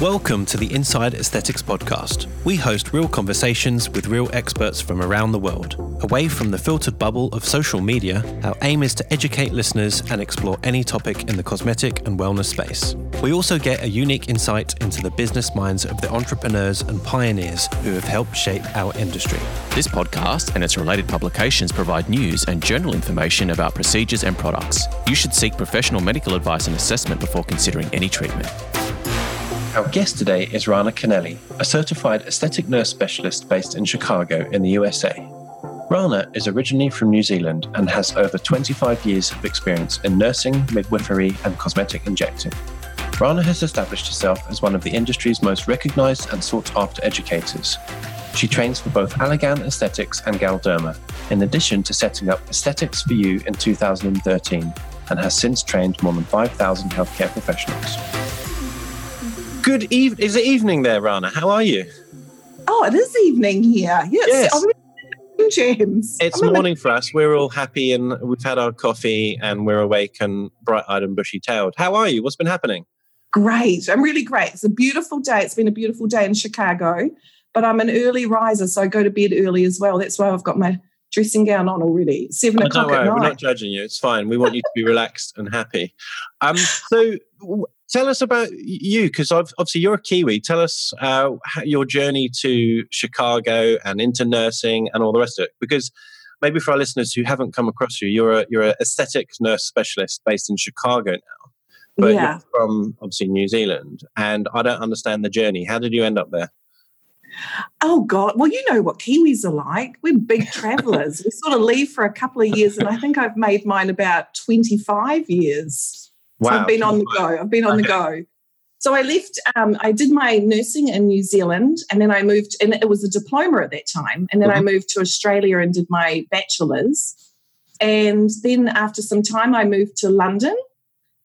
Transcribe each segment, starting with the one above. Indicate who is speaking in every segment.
Speaker 1: Welcome to the Inside Aesthetics Podcast. We host real conversations with real experts from around the world. Away from the filtered bubble of social media, our aim is to educate listeners and explore any topic in the cosmetic and wellness space. We also get a unique insight into the business minds of the entrepreneurs and pioneers who have helped shape our industry.
Speaker 2: This podcast and its related publications provide news and general information about procedures and products. You should seek professional medical advice and assessment before considering any treatment.
Speaker 1: Our guest today is Rana Kennelly, a certified aesthetic nurse specialist based in Chicago in the USA. Rana is originally from New Zealand and has over 25 years of experience in nursing, midwifery, and cosmetic injecting. Rana has established herself as one of the industry's most recognized and sought after educators. She trains for both Allergan Aesthetics and Galderma, in addition to setting up Aesthetics for You in 2013, and has since trained more than 5,000 healthcare professionals. Good evening. Is it evening there, Rana? How are you?
Speaker 3: Oh, it is evening here. Yes.
Speaker 1: Yes.
Speaker 3: James.
Speaker 1: It's
Speaker 3: I'm in
Speaker 1: morning for us. We're all happy and we've had our coffee and we're awake and bright eyed and bushy tailed. How are you? What's been happening?
Speaker 3: Great. I'm really great. It's a beautiful day. It's been a beautiful day in Chicago, but I'm an early riser, so I go to bed early as well. That's why I've got my dressing gown on already. Seven
Speaker 1: Oh,
Speaker 3: o'clock
Speaker 1: don't worry,
Speaker 3: at
Speaker 1: we're
Speaker 3: night.
Speaker 1: not judging you. It's fine. We want you to be relaxed and happy. Um, so, tell us about you, because obviously you're a Kiwi. Tell us uh, your journey to Chicago and into nursing and all the rest of it. Because maybe for our listeners who haven't come across you, you're a you're an aesthetic nurse specialist based in Chicago now, but
Speaker 3: yeah.
Speaker 1: you're from obviously New Zealand, and I don't understand the journey. How did you end up there?
Speaker 3: Oh God. Well, you know what Kiwis are like. We're big travelers. we sort of leave for a couple of years, and I think I've made mine about 25 years. So I've been on the go. I've been on the go. So I left, um, I did my nursing in New Zealand and then I moved, and it was a diploma at that time. And then I moved to Australia and did my bachelor's. And then after some time, I moved to London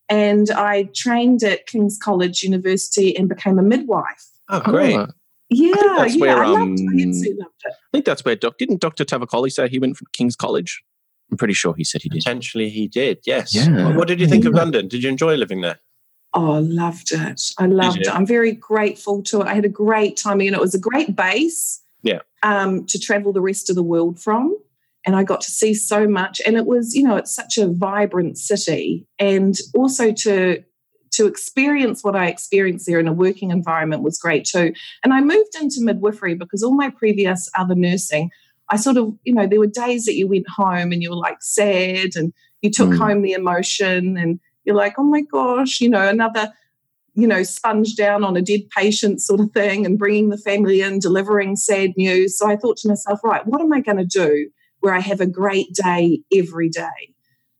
Speaker 3: and I trained at King's College University and became a midwife.
Speaker 1: Oh, great.
Speaker 2: Oh,
Speaker 3: Yeah,
Speaker 2: that's
Speaker 3: yeah,
Speaker 2: where,
Speaker 3: I loved
Speaker 2: um,
Speaker 3: it. I absolutely loved it.
Speaker 2: I think that's where Doc didn't Dr. Tavakoli say he went from King's College? I'm pretty sure he said he did.
Speaker 1: Potentially he did, yes.
Speaker 2: Yeah.
Speaker 1: What- What did you think of London? Did you enjoy living there?
Speaker 3: Oh, I loved it. I loved it. I'm very grateful to it. I had a great time. You know, it was a great base
Speaker 1: Yeah.
Speaker 3: um, to travel the rest of the world from. And I got to see so much. And it was, you know, it's such a vibrant city. And also to to experience what I experienced there in a working environment was great too. And I moved into midwifery because all my previous other nursing, I sort of, you know, there were days that you went home and you were like sad and you took
Speaker 2: Mm.
Speaker 3: home the emotion and you're like, oh my gosh, you know, another, you know, sponge down on a dead patient sort of thing and bringing the family in, delivering sad news. So I thought to myself, right, what am I going to do where I have a great day every day?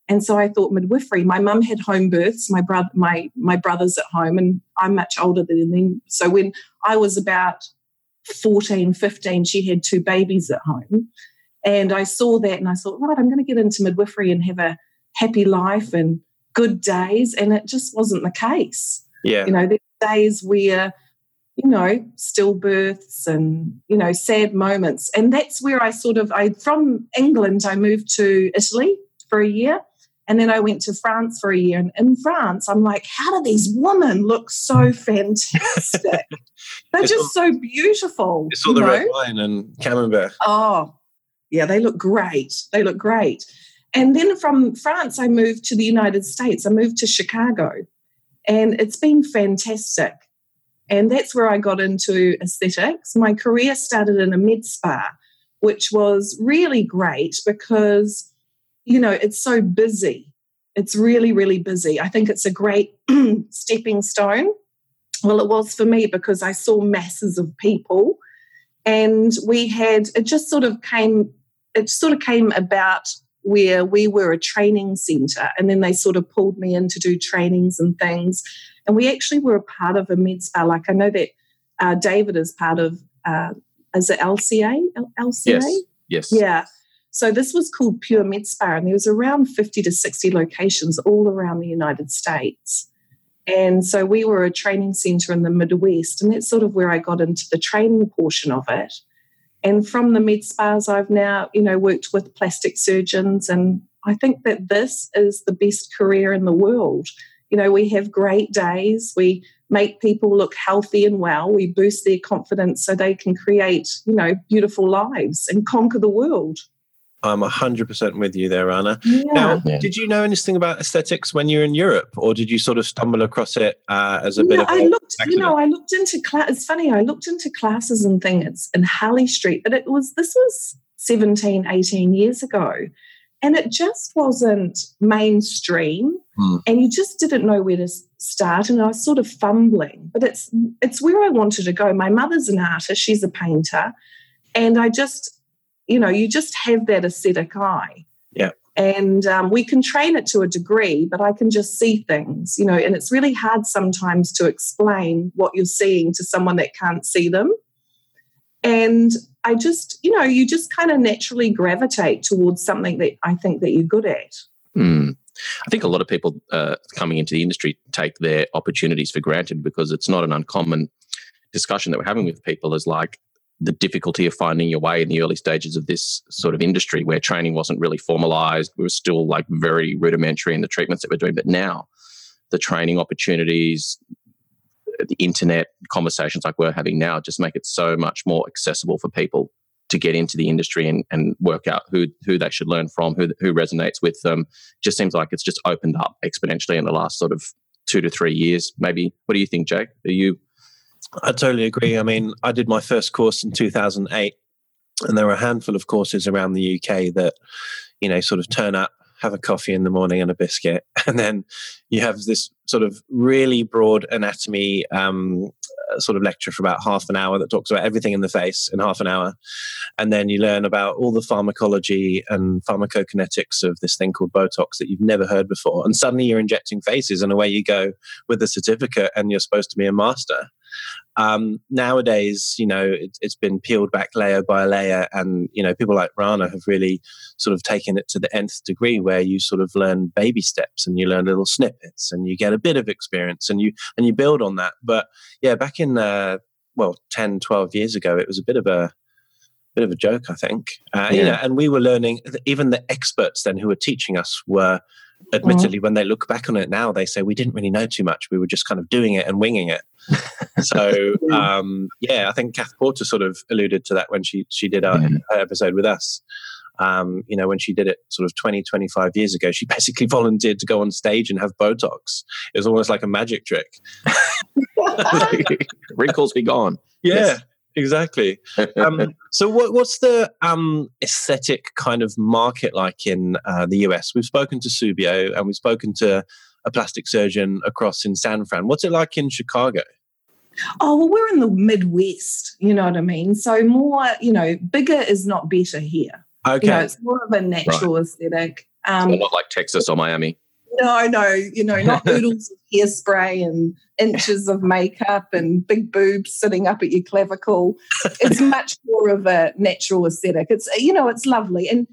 Speaker 3: And so I thought midwifery. My mum had home births. My brother, my my brother's at home, and I'm much older than them. So when I was about 14, 15, she had two babies at home. And I saw that and I thought, right, I'm going to get into midwifery and have a happy life and good days. And it just wasn't the case.
Speaker 1: Yeah.
Speaker 3: You know, there were days where, you know, stillbirths and, you know, sad moments. And that's where I sort of, I from England, I moved to Italy for a year. And then I went to France for a year. And in France, I'm like, how do these women look so mm. fantastic? They're just so beautiful.
Speaker 1: It's all the
Speaker 3: know?
Speaker 1: red wine and camembert.
Speaker 3: Oh, yeah, they look great. They look great. And then from France, I moved to the United States. I moved to Chicago, and it's been fantastic. And that's where I got into aesthetics. My career started in a med spa, which was really great because, you know, it's so busy. It's really, really busy. I think it's a great stepping stone. Well, it was for me because I saw masses of people and we had it just sort of came it sort of came about where we were a training center and then they sort of pulled me in to do trainings and things and we actually were a part of a med spa like i know that uh, david is part of uh, is it lca L- lca
Speaker 2: Yes. Yes.
Speaker 3: yeah so this was called pure med spa and there was around 50 to 60 locations all around the united states and so we were a training center in the Midwest, and that's sort of where I got into the training portion of it. And from the med spas, I've now, you know, worked with plastic surgeons, and I think that this is the best career in the world. You know, we have great days. We make people look healthy and well. We boost their confidence so they can create, you know, beautiful lives and conquer the world.
Speaker 1: I'm 100% with you there, Rana.
Speaker 3: Yeah.
Speaker 1: Now,
Speaker 2: Yeah.
Speaker 1: did you know anything about aesthetics when you were in Europe, or did you sort of stumble across it uh, as a bit of
Speaker 3: I
Speaker 1: a
Speaker 3: looked, you know. I looked into class. It's funny, I looked into classes and things in Harley Street, but it was, this was 17, 18 years ago. And it just wasn't mainstream.
Speaker 1: Hmm.
Speaker 3: And you just didn't know where to start. And I was sort of fumbling, but it's, it's where I wanted to go. My mother's an artist, she's a painter. And I just, you know, you just have that aesthetic eye.
Speaker 1: Yeah.
Speaker 3: And um, we can train it to a degree, but I can just see things, you know, and it's really hard sometimes to explain what you're seeing to someone that can't see them. And I just, you know, you just kind of naturally gravitate towards something that I think that you're good at.
Speaker 2: Hmm. I think a lot of people uh, coming into the industry take their opportunities for granted because it's not an uncommon discussion that we're having with people is like the difficulty of finding your way in the early stages of this sort of industry where training wasn't really formalized. We were still like very rudimentary in the treatments that we're doing. But now the training opportunities, the internet conversations like we're having now just make it so much more accessible for people to get into the industry and, and work out who who they should learn from, who who resonates with them. Just seems like it's just opened up exponentially in the last sort of two to three years. Maybe what do you think, Jake? Are you
Speaker 1: I totally agree. I mean, I did my first course in 2008, and there were a handful of courses around the UK that, you know, sort of turn up, have a coffee in the morning and a biscuit, and then you have this sort of really broad anatomy um, uh, sort of lecture for about half an hour that talks about everything in the face in half an hour, and then you learn about all the pharmacology and pharmacokinetics of this thing called Botox that you've never heard before, and suddenly you're injecting faces, and away you go with a certificate, and you're supposed to be a master um, nowadays, you know, it, it's been peeled back layer by layer, and you know, people like Rana have really sort of taken it to the nth degree, where you sort of learn baby steps and you learn little snippets, and you get a bit of experience, and you and you build on that. But yeah, back in uh, well, 10, 12 years ago, it was a bit of a bit of a joke, I think. Uh, You know, and we were learning. Even the experts then who were teaching us were. Admittedly, when they look back on it now, they say we didn't really know too much. We were just kind of doing it and winging it. So um, yeah, I think Kath Porter sort of alluded to that when she she did our,
Speaker 2: Yeah.
Speaker 1: her episode with us. Um, you know, when she did it sort of 20, 25 years ago, she basically volunteered to go on stage and have Botox. It was almost like a magic trick.
Speaker 2: wrinkles be gone?
Speaker 1: Yeah,
Speaker 2: Yes.
Speaker 1: Exactly. Um, so, what, what's the um, aesthetic kind of market like in uh, the US? We've spoken to Subio and we've spoken to a plastic surgeon across in San Fran. What's it like in Chicago?
Speaker 3: Oh, well, we're in the Midwest, you know what I mean? So, more, you know, bigger is not better here.
Speaker 1: Okay.
Speaker 3: You know, it's more of a natural aesthetic. Um,
Speaker 2: So not like Texas or Miami.
Speaker 3: No, no, you know, not oodles of hairspray and inches of makeup and big boobs sitting up at your clavicle. It's much more of a natural aesthetic. It's you know, it's lovely. And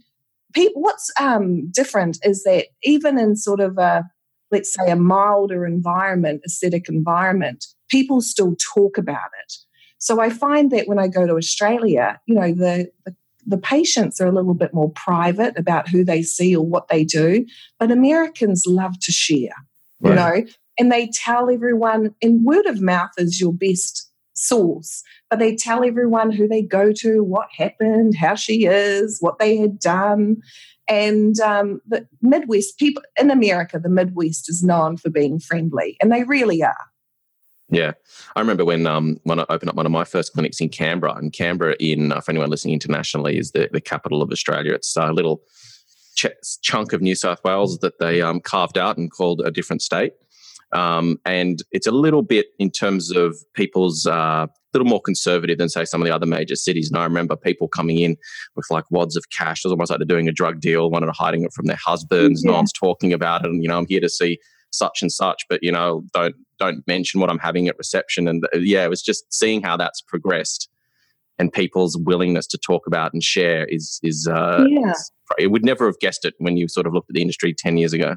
Speaker 3: people, what's um, different is that even in sort of a let's say a milder environment, aesthetic environment, people still talk about it. So I find that when I go to Australia, you know, the, the the patients are a little bit more private about who they see or what they do, but Americans love to share, you know, and they tell everyone, and word of mouth is your best source, but they tell everyone who they go to, what happened, how she is, what they had done. And um, the Midwest people in America, the Midwest is known for being friendly, and they really are.
Speaker 2: Yeah, I remember when um when I opened up one of my first clinics in Canberra, and Canberra, in uh, for anyone listening internationally, is the, the capital of Australia. It's a little ch- chunk of New South Wales that they um, carved out and called a different state, um, and it's a little bit in terms of people's. Uh, a little more conservative than say some of the other major cities. And I remember people coming in with like wads of cash. It was almost like they're doing a drug deal, wanted to hiding it from their husbands. No
Speaker 3: Yeah.
Speaker 2: one's talking about it. And, you know, I'm here to see such and such, but you know, don't don't mention what I'm having at reception. And uh, yeah, it was just seeing how that's progressed and people's willingness to talk about and share is is uh,
Speaker 3: Yeah.
Speaker 2: is- it would never have guessed it when you sort of looked at the industry ten years ago.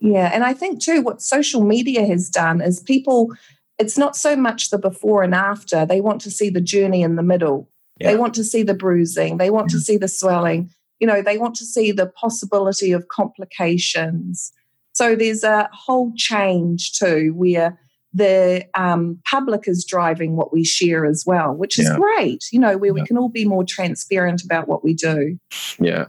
Speaker 3: Yeah, and I think too what social media has done is people it's not so much the before and after. They want to see the journey in the middle.
Speaker 1: Yeah.
Speaker 3: They want to see the bruising, they want to see the swelling. You know, they want to see the possibility of complications. So there's a whole change too where the um, public is driving what we share as well, which is
Speaker 2: Yeah.
Speaker 3: great, you know, where
Speaker 2: Yeah.
Speaker 3: we can all be more transparent about what we do.
Speaker 2: Yeah.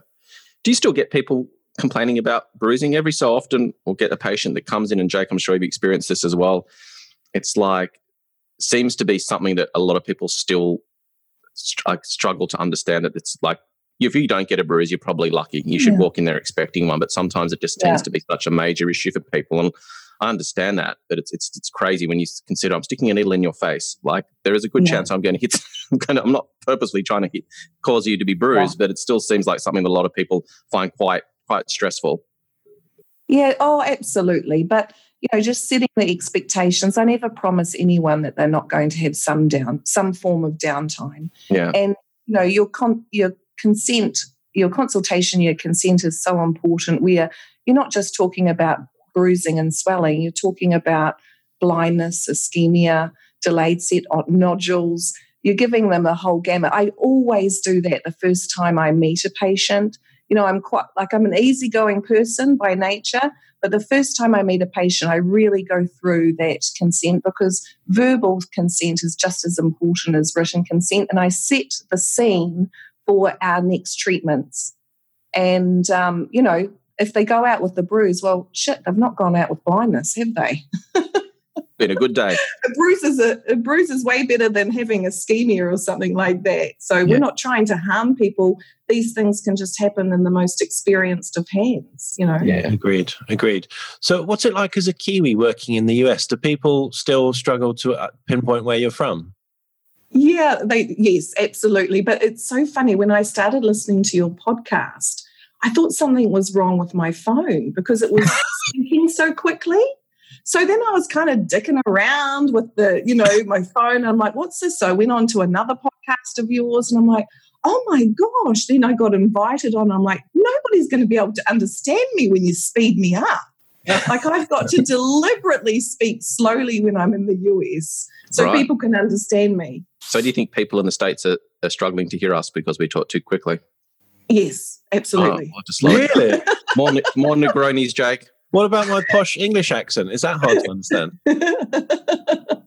Speaker 2: Do you still get people complaining about bruising every so often? Or get a patient that comes in, and Jake, I'm sure you've experienced this as well. It's like seems to be something that a lot of people still like, struggle to understand. That it's like if you don't get a bruise, you're probably lucky. You should
Speaker 3: Yeah.
Speaker 2: walk in there expecting one, but sometimes it just tends
Speaker 3: Yeah.
Speaker 2: to be such a major issue for people. And I understand that, but it's it's it's crazy when you consider I'm sticking a needle in your face. Like there is a good
Speaker 3: Yeah.
Speaker 2: chance I'm going to hit. I'm going to, I'm not purposely trying to hit, cause you to be bruised, but it still seems like something that a lot of people find quite quite stressful.
Speaker 3: Yeah, oh, absolutely. But you know, just setting the expectations. I never promise anyone that they're not going to have some down, some form of downtime.
Speaker 2: Yeah,
Speaker 3: And you know, you're con- your consent, your consultation, your consent is so important. Where you're not just talking about bruising and swelling, you're talking about blindness, ischemia, delayed set nodules. You're giving them a whole gamut. I always do that the first time I meet a patient. You know, I'm quite like I'm an easygoing person by nature, but the first time I meet a patient, I really go through that consent because verbal consent is just as important as written consent. And I set the scene for our next treatments. And, um, you know, if they go out with the bruise, well, shit, they've not gone out with blindness, have they?
Speaker 2: been a good day.
Speaker 3: A bruise is a, a bruise is way better than having ischemia or something like that. So
Speaker 2: Yeah.
Speaker 3: we're not trying to harm people. These things can just happen in the most experienced of hands, you know.
Speaker 2: Yeah,
Speaker 1: Agreed. Agreed. So, what's it like as a Kiwi working in the US? Do people still struggle to uh, pinpoint where you're from?
Speaker 3: Yeah, they yes, absolutely. But it's so funny when I started listening to your podcast, I thought something was wrong with my phone because it was speaking so quickly. So then I was kind of dicking around with the, you know, my phone. I'm like, what's this? So I went on to another podcast of yours and I'm like, oh my gosh. Then I got invited on. I'm like, nobody's going to be able to understand me when you speed me up. like I've got to deliberately speak slowly when I'm in the US so
Speaker 2: Right.
Speaker 3: people can understand me.
Speaker 2: So, do you think people in the states are, are struggling to hear us because we talk too quickly?
Speaker 3: Yes, absolutely.
Speaker 2: Oh, just slow.
Speaker 1: Really?
Speaker 2: More, more Negronis, Jake.
Speaker 1: what about my posh English accent? Is that hard to understand?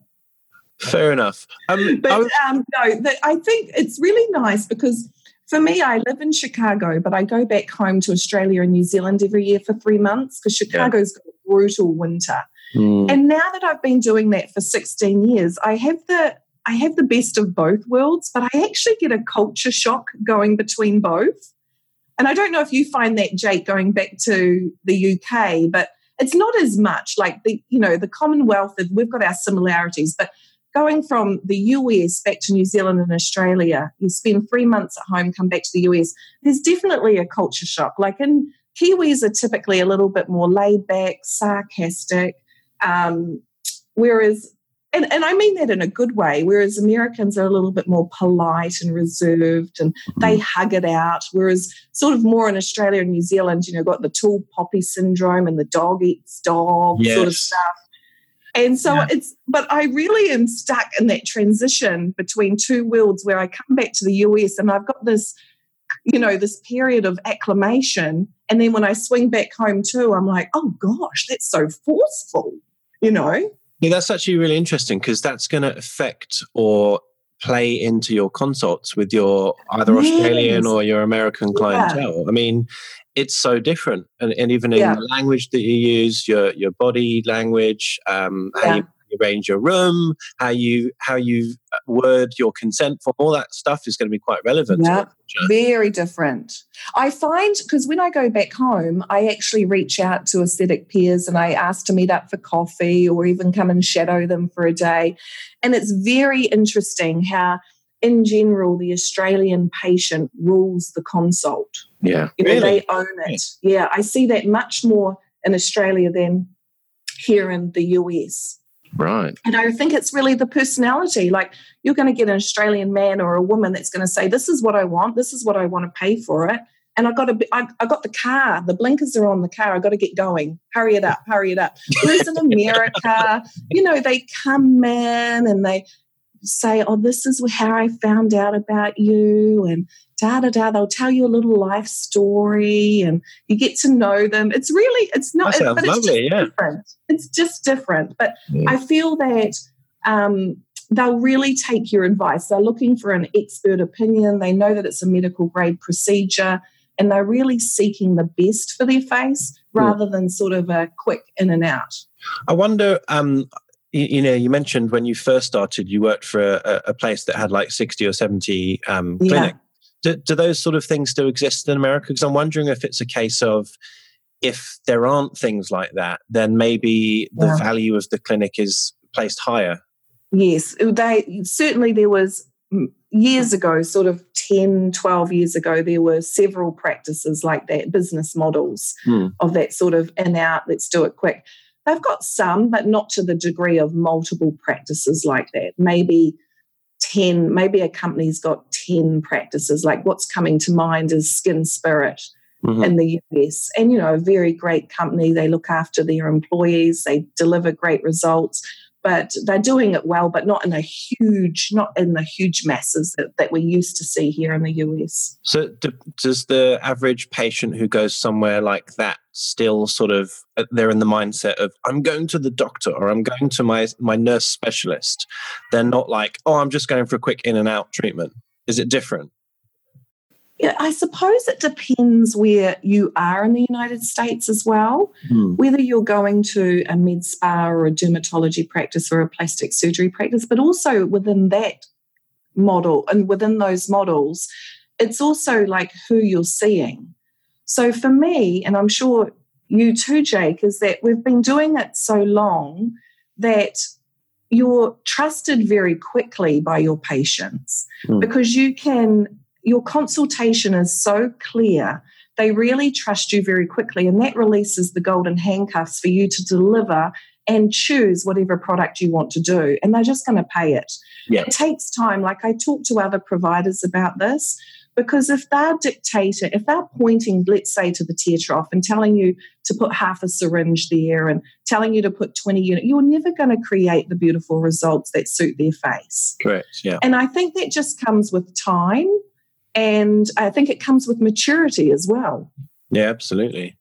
Speaker 1: Fair enough. Um,
Speaker 3: but
Speaker 1: I was-
Speaker 3: um, no, the, I think it's really nice because for me, I live in Chicago, but I go back home to Australia and New Zealand every year for three months because Chicago's got a brutal winter.
Speaker 1: Hmm.
Speaker 3: And now that I've been doing that for 16 years, I have the I have the best of both worlds, but I actually get a culture shock going between both. And I don't know if you find that, Jake, going back to the UK, but it's not as much like the, you know, the Commonwealth, we've got our similarities, but going from the US back to New Zealand and Australia, you spend three months at home, come back to the US, there's definitely a culture shock. Like in Kiwis are typically a little bit more laid back, sarcastic, um, whereas, and, and I mean that in a good way, whereas Americans are a little bit more polite and reserved and they mm. hug it out. Whereas, sort of more in Australia and New Zealand, you know, got the tall poppy syndrome and the dog eats dog sort of stuff. And so
Speaker 1: Yeah.
Speaker 3: it's, but I really am stuck in that transition between two worlds where I come back to the US and I've got this, you know, this period of acclimation. And then when I swing back home too, I'm like, oh gosh, that's so forceful, you know?
Speaker 1: Yeah, that's actually really interesting because that's going to affect or play into your consults with your either Australian or your American
Speaker 3: Yeah.
Speaker 1: clientele. I mean, it's so different, and, and even in
Speaker 3: Yeah.
Speaker 1: the language that you use, your your body language, um, how
Speaker 3: Yeah.
Speaker 1: you arrange your room, how you how you uh, word your consent form, all that stuff is going to be quite relevant. to
Speaker 3: Yeah.
Speaker 1: What
Speaker 3: Very different. I find because when I go back home, I actually reach out to aesthetic peers and I ask to meet up for coffee or even come and shadow them for a day. And it's very interesting how, in general, the Australian patient rules the consult.
Speaker 2: Yeah.
Speaker 3: You know,
Speaker 1: Really?
Speaker 3: they own it. Yeah, I see that much more in Australia than here in the US.
Speaker 2: Right.
Speaker 3: And I think it's really the personality. Like you're going to get an Australian man or a woman that's going to say, "This is what I want. This is what I want to pay for it." And I got a, I, I got the car. The blinkers are on the car. I got to get going. Hurry it up. Hurry it up. Whereas in America, you know, they come in and they say, "Oh, this is how I found out about you," and da da da. They'll tell you a little life story, and you get to know them. It's really, it's not,
Speaker 1: sounds
Speaker 3: but
Speaker 1: lovely,
Speaker 3: it's just
Speaker 1: yeah.
Speaker 3: different. It's just different. But
Speaker 1: Yeah.
Speaker 3: I feel that um, they'll really take your advice. They're looking for an expert opinion. They know that it's a medical grade procedure, and they're really seeking the best for their face rather than sort of a quick in and out.
Speaker 1: I wonder, um, you, you know, you mentioned when you first started, you worked for a, a place that had like 60 or 70 um,
Speaker 3: Yeah.
Speaker 1: clinics. Do, do those sort of things still exist in America? Because I'm wondering if it's a case of if there aren't things like that, then maybe the
Speaker 3: Yeah.
Speaker 1: value of the clinic is placed higher.
Speaker 3: Yes, they certainly there was years ago, sort of 10, 12 years ago, there were several practices like that, business models
Speaker 1: Hmm.
Speaker 3: of that sort of in out, let's do it quick. They've got some, but not to the degree of multiple practices like that. Maybe 10, maybe a company's got 10 practices. Like what's coming to mind is Skin Spirit
Speaker 1: Mhm.
Speaker 3: in the US. And, you know, a very great company. They look after their employees, they deliver great results, but they're doing it well, but not in a huge, not in the huge masses that, that we used to see here in the US.
Speaker 1: So, d- does the average patient who goes somewhere like that still sort of uh, they're in the mindset of I'm going to the doctor or I'm going to my my nurse specialist? They're not like, oh, I'm just going for a quick in and out treatment. Is it different?
Speaker 3: Yeah, I suppose it depends where you are in the United States as well. whether you're going to a med spa or a dermatology practice or a plastic surgery practice, but also within that model and within those models, it's also like who you're seeing. So for me, and I'm sure you too, Jake, is that we've been doing it so long that you're trusted very quickly by your patients
Speaker 1: Mm.
Speaker 3: because you can, your consultation is so clear they really trust you very quickly and that releases the golden handcuffs for you to deliver and choose whatever product you want to do and they're just going to pay it
Speaker 1: Yeah.
Speaker 3: it takes time like i talk to other providers about this because if they're dictating if they're pointing let's say to the tear trough and telling you to put half a syringe there and telling you to put 20 units you're never going to create the beautiful results that suit their face
Speaker 1: Correct. Yeah.
Speaker 3: and I think that just comes with time. And I think it comes with maturity as well.
Speaker 1: Yeah, absolutely.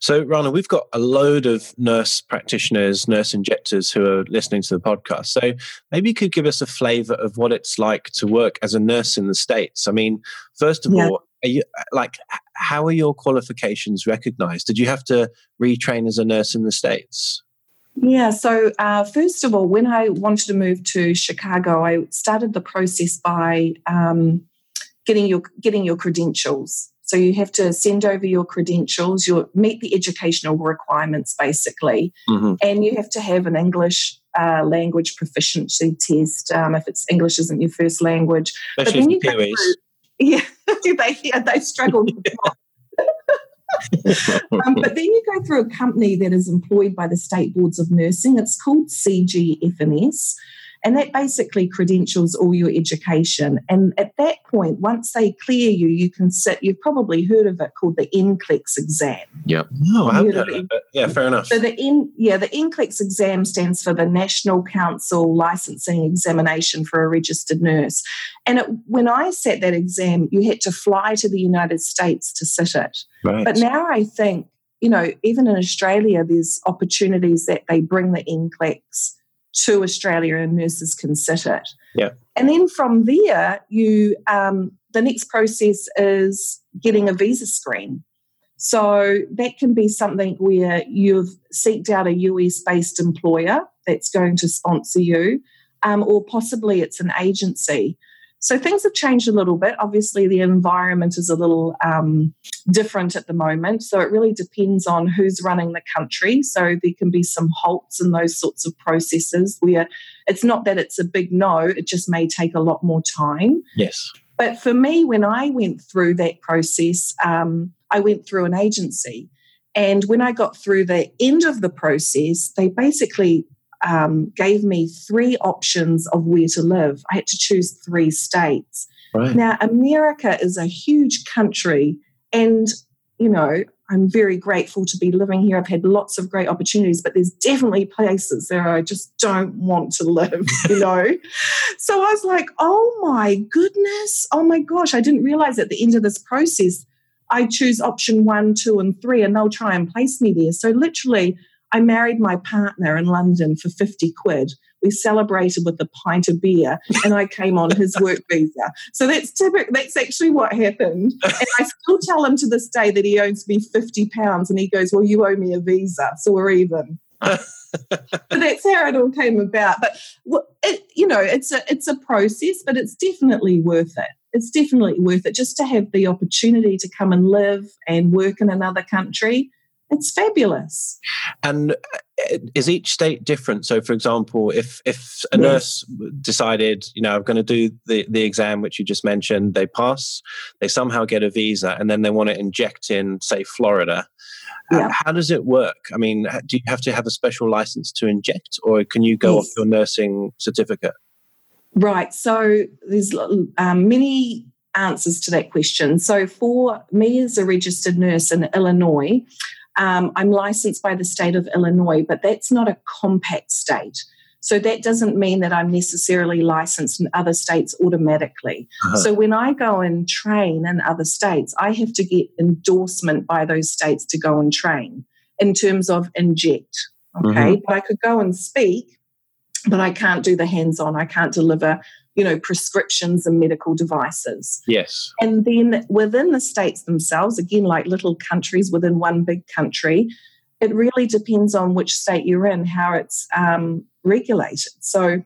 Speaker 1: So, Rana, we've got a load of nurse practitioners, nurse injectors who are listening to the podcast. So, maybe you could give us a flavor of what it's like to work as a nurse in the States. I mean, first of
Speaker 3: Yeah.
Speaker 1: all, are you like, how are your qualifications recognized? Did you have to retrain as a nurse in the States?
Speaker 3: Yeah. So, uh, first of all, when I wanted to move to Chicago, I started the process by um, getting your getting your credentials. So you have to send over your credentials. You meet the educational requirements, basically,
Speaker 1: Mhm.
Speaker 3: and you have to have an English uh, language proficiency test um, if it's English isn't your first language.
Speaker 1: Especially
Speaker 3: then
Speaker 1: for
Speaker 3: you go through- Yeah, they yeah, they struggled. um, but then you go through a company that is employed by the state boards of nursing. It's called CGFNS, and that basically credentials all your education. And at that point, once they clear you, you can sit. You've probably heard of it called the NCLEX exam.
Speaker 1: No, I haven't
Speaker 3: Yeah,
Speaker 1: heard of it, but yeah, fair enough.
Speaker 3: So the N, yeah, the NCLEX exam stands for the National Council Licensing Examination for a Registered Nurse. And it, when I sat that exam, you had to fly to the United States to sit it.
Speaker 1: Right.
Speaker 3: But now I think, you know, even in Australia, there's opportunities that they bring the NCLEX to Australia and nurses can sit it.
Speaker 1: Yeah.
Speaker 3: And then from there, you um, the next process is getting a visa screen. So that can be something where you've seeked out a US based employer that's going to sponsor you, um, or possibly it's an agency. So things have changed a little bit. Obviously, the environment is a little um, different at the moment. So it really depends on who's running the country. So there can be some halts in those sorts of processes where it's not that it's a big no, it just may take a lot more time.
Speaker 1: yes.
Speaker 3: But for me, when I went through that process, um, I went through an agency. And when I got through the end of the process, they basically um, gave me three options of where to live. I had to choose three states.
Speaker 1: Right.
Speaker 3: Now, America is a huge country, and you know, I'm very grateful to be living here. I've had lots of great opportunities, but there's definitely places there I just don't want to live, you know? so I was like, oh my goodness. Oh my gosh. I didn't realize at the end of this process, I choose option one, two, and three, and they'll try and place me there. So literally, I married my partner in London for 50 quid. We celebrated with a pint of beer and I came on his work visa. So that's typical. That's actually what happened. And I still tell him to this day that he owes me 50 pounds and he goes, Well, you owe me a visa. So we're even. but that's how it all came about. But it, you know, it's a it's a process, but it's definitely worth it. It's definitely worth it just to have the opportunity to come and live and work in another country it's fabulous.
Speaker 1: And uh, is each state different? So, for example, if if a yes. nurse decided, you know, I'm going to do the the exam which you just mentioned, they pass, they somehow get a visa, and then they want to inject in, say, Florida. Yeah. How does it work? I mean, do you have to have a special license to inject, or can you go yes. off your nursing certificate?
Speaker 3: Right. So there's um, many answers to that question. So for me as a registered nurse in Illinois, um, I'm licensed by the state of Illinois, but that's not a compact state. So that doesn't mean that I'm necessarily licensed in other states automatically. Uh-huh. So when I go and train in other states, I have to get endorsement by those states to go and train in terms of inject. Okay. Mm-hmm. But I could go and speak, but I can't do the hands on. I can't deliver you know, prescriptions and medical devices.
Speaker 1: Yes.
Speaker 3: And then within the states themselves, again, like little countries within one big country, it really depends on which state you're in, how it's um, regulated. So,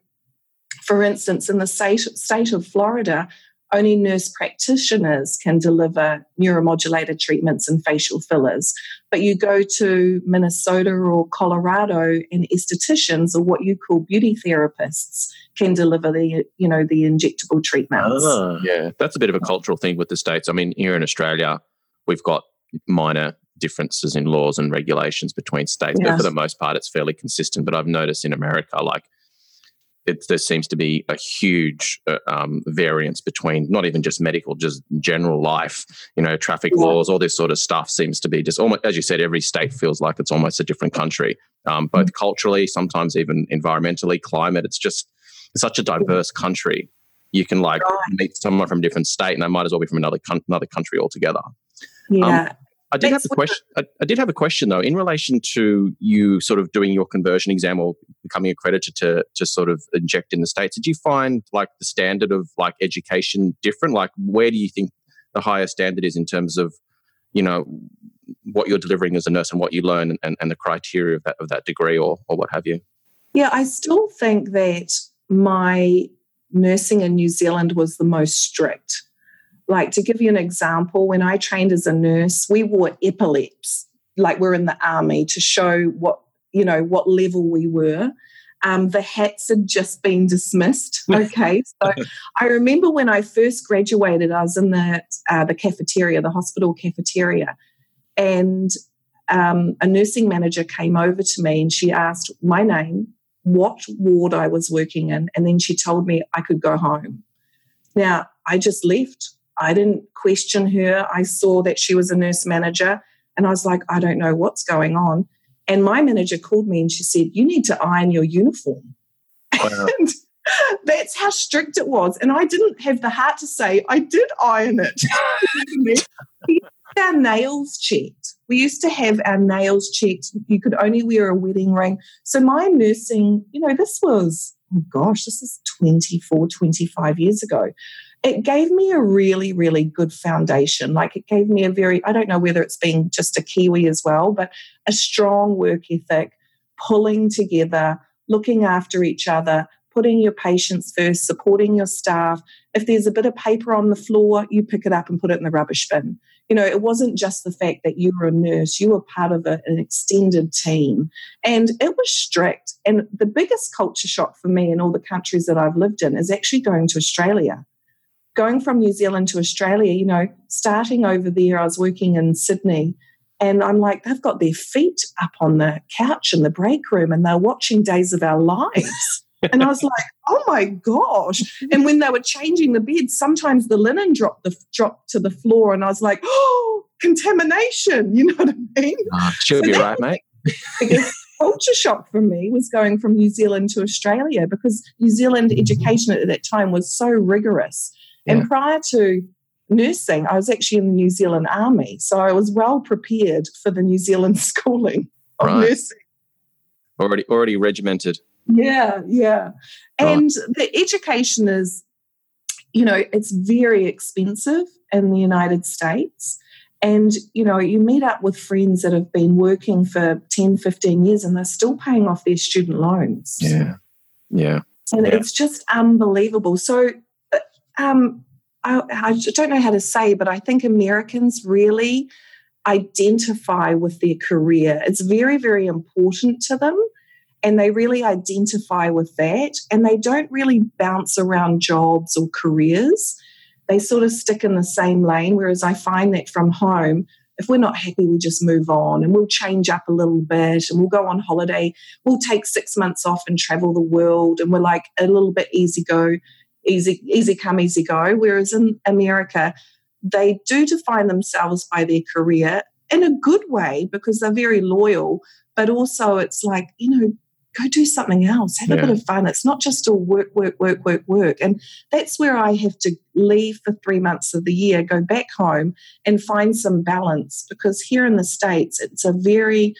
Speaker 3: for instance, in the state, state of Florida, only nurse practitioners can deliver neuromodulator treatments and facial fillers. But you go to Minnesota or Colorado, and estheticians or what you call beauty therapists can deliver the you know the injectable treatments.
Speaker 2: Ah. Yeah, that's a bit of a cultural thing with the states. I mean, here in Australia, we've got minor differences in laws and regulations between states, yes. but for the most part, it's fairly consistent. But I've noticed in America, like it, there seems to be a huge uh, um, variance between not even just medical, just general life. You know, traffic yeah. laws, all this sort of stuff seems to be just almost, as you said, every state feels like it's almost a different country, um, both mm-hmm. culturally, sometimes even environmentally, climate. It's just it's such a diverse country. You can like right. meet someone from a different state, and they might as well be from another another country altogether.
Speaker 3: Yeah. Um,
Speaker 2: I did have a question. I, I, did have a question though, in relation to you sort of doing your conversion exam or becoming accredited to to sort of inject in the states. Did you find like the standard of like education different? Like, where do you think the higher standard is in terms of you know what you're delivering as a nurse and what you learn and, and the criteria of that of that degree or or what have you?
Speaker 3: Yeah, I still think that my nursing in New Zealand was the most strict like to give you an example, when I trained as a nurse, we wore epaulets, like we're in the army, to show what you know what level we were. Um, the hats had just been dismissed. Okay, so I remember when I first graduated, I was in the uh, the cafeteria, the hospital cafeteria, and um, a nursing manager came over to me and she asked my name, what ward I was working in, and then she told me I could go home. Now I just left. I didn't question her. I saw that she was a nurse manager and I was like, I don't know what's going on. And my manager called me and she said, You need to iron your uniform. Wow. and that's how strict it was. And I didn't have the heart to say, I did iron it. our nails checked. We used to have our nails checked. You could only wear a wedding ring. So my nursing, you know, this was, oh gosh, this is 24, 25 years ago it gave me a really, really good foundation. Like it gave me a very, I don't know whether it's been just a Kiwi as well, but a strong work ethic, pulling together, looking after each other, putting your patients first, supporting your staff. If there's a bit of paper on the floor, you pick it up and put it in the rubbish bin. You know, it wasn't just the fact that you were a nurse, you were part of a, an extended team. And it was strict. And the biggest culture shock for me in all the countries that I've lived in is actually going to Australia going from New Zealand to Australia, you know, starting over there, I was working in Sydney. And I'm like, they've got their feet up on the couch in the break room and they're watching Days of Our Lives. and I was like, oh my gosh. And when they were changing the bed, sometimes the linen dropped the dropped to the floor. And I was like, oh, contamination. You know what I mean?
Speaker 2: Uh, she'll so be right, mate.
Speaker 3: culture shock for me was going from New Zealand to Australia because New Zealand education at that time was so rigorous. Yeah. And prior to nursing, I was actually in the New Zealand Army. So I was well prepared for the New Zealand schooling of right. nursing.
Speaker 2: Already already regimented.
Speaker 3: Yeah, yeah. And the education is, you know, it's very expensive in the United States. And, you know, you meet up with friends that have been working for 10, 15 years and they're still paying off their student loans.
Speaker 2: Yeah. Yeah.
Speaker 3: And
Speaker 2: yeah.
Speaker 3: it's just unbelievable. So, um, I, I don't know how to say, but I think Americans really identify with their career. It's very, very important to them. And they really identify with that. And they don't really bounce around jobs or careers. They sort of stick in the same lane. Whereas I find that from home, if we're not happy, we just move on and we'll change up a little bit and we'll go on holiday. We'll take six months off and travel the world. And we're like a little bit easy go, easy, easy come, easy go. Whereas in America, they do define themselves by their career in a good way because they're very loyal, but also it's like, you know, go do something else, have yeah. a bit of fun. It's not just all work, work, work, work, work. And that's where I have to leave for three months of the year, go back home and find some balance because here in the States, it's a very,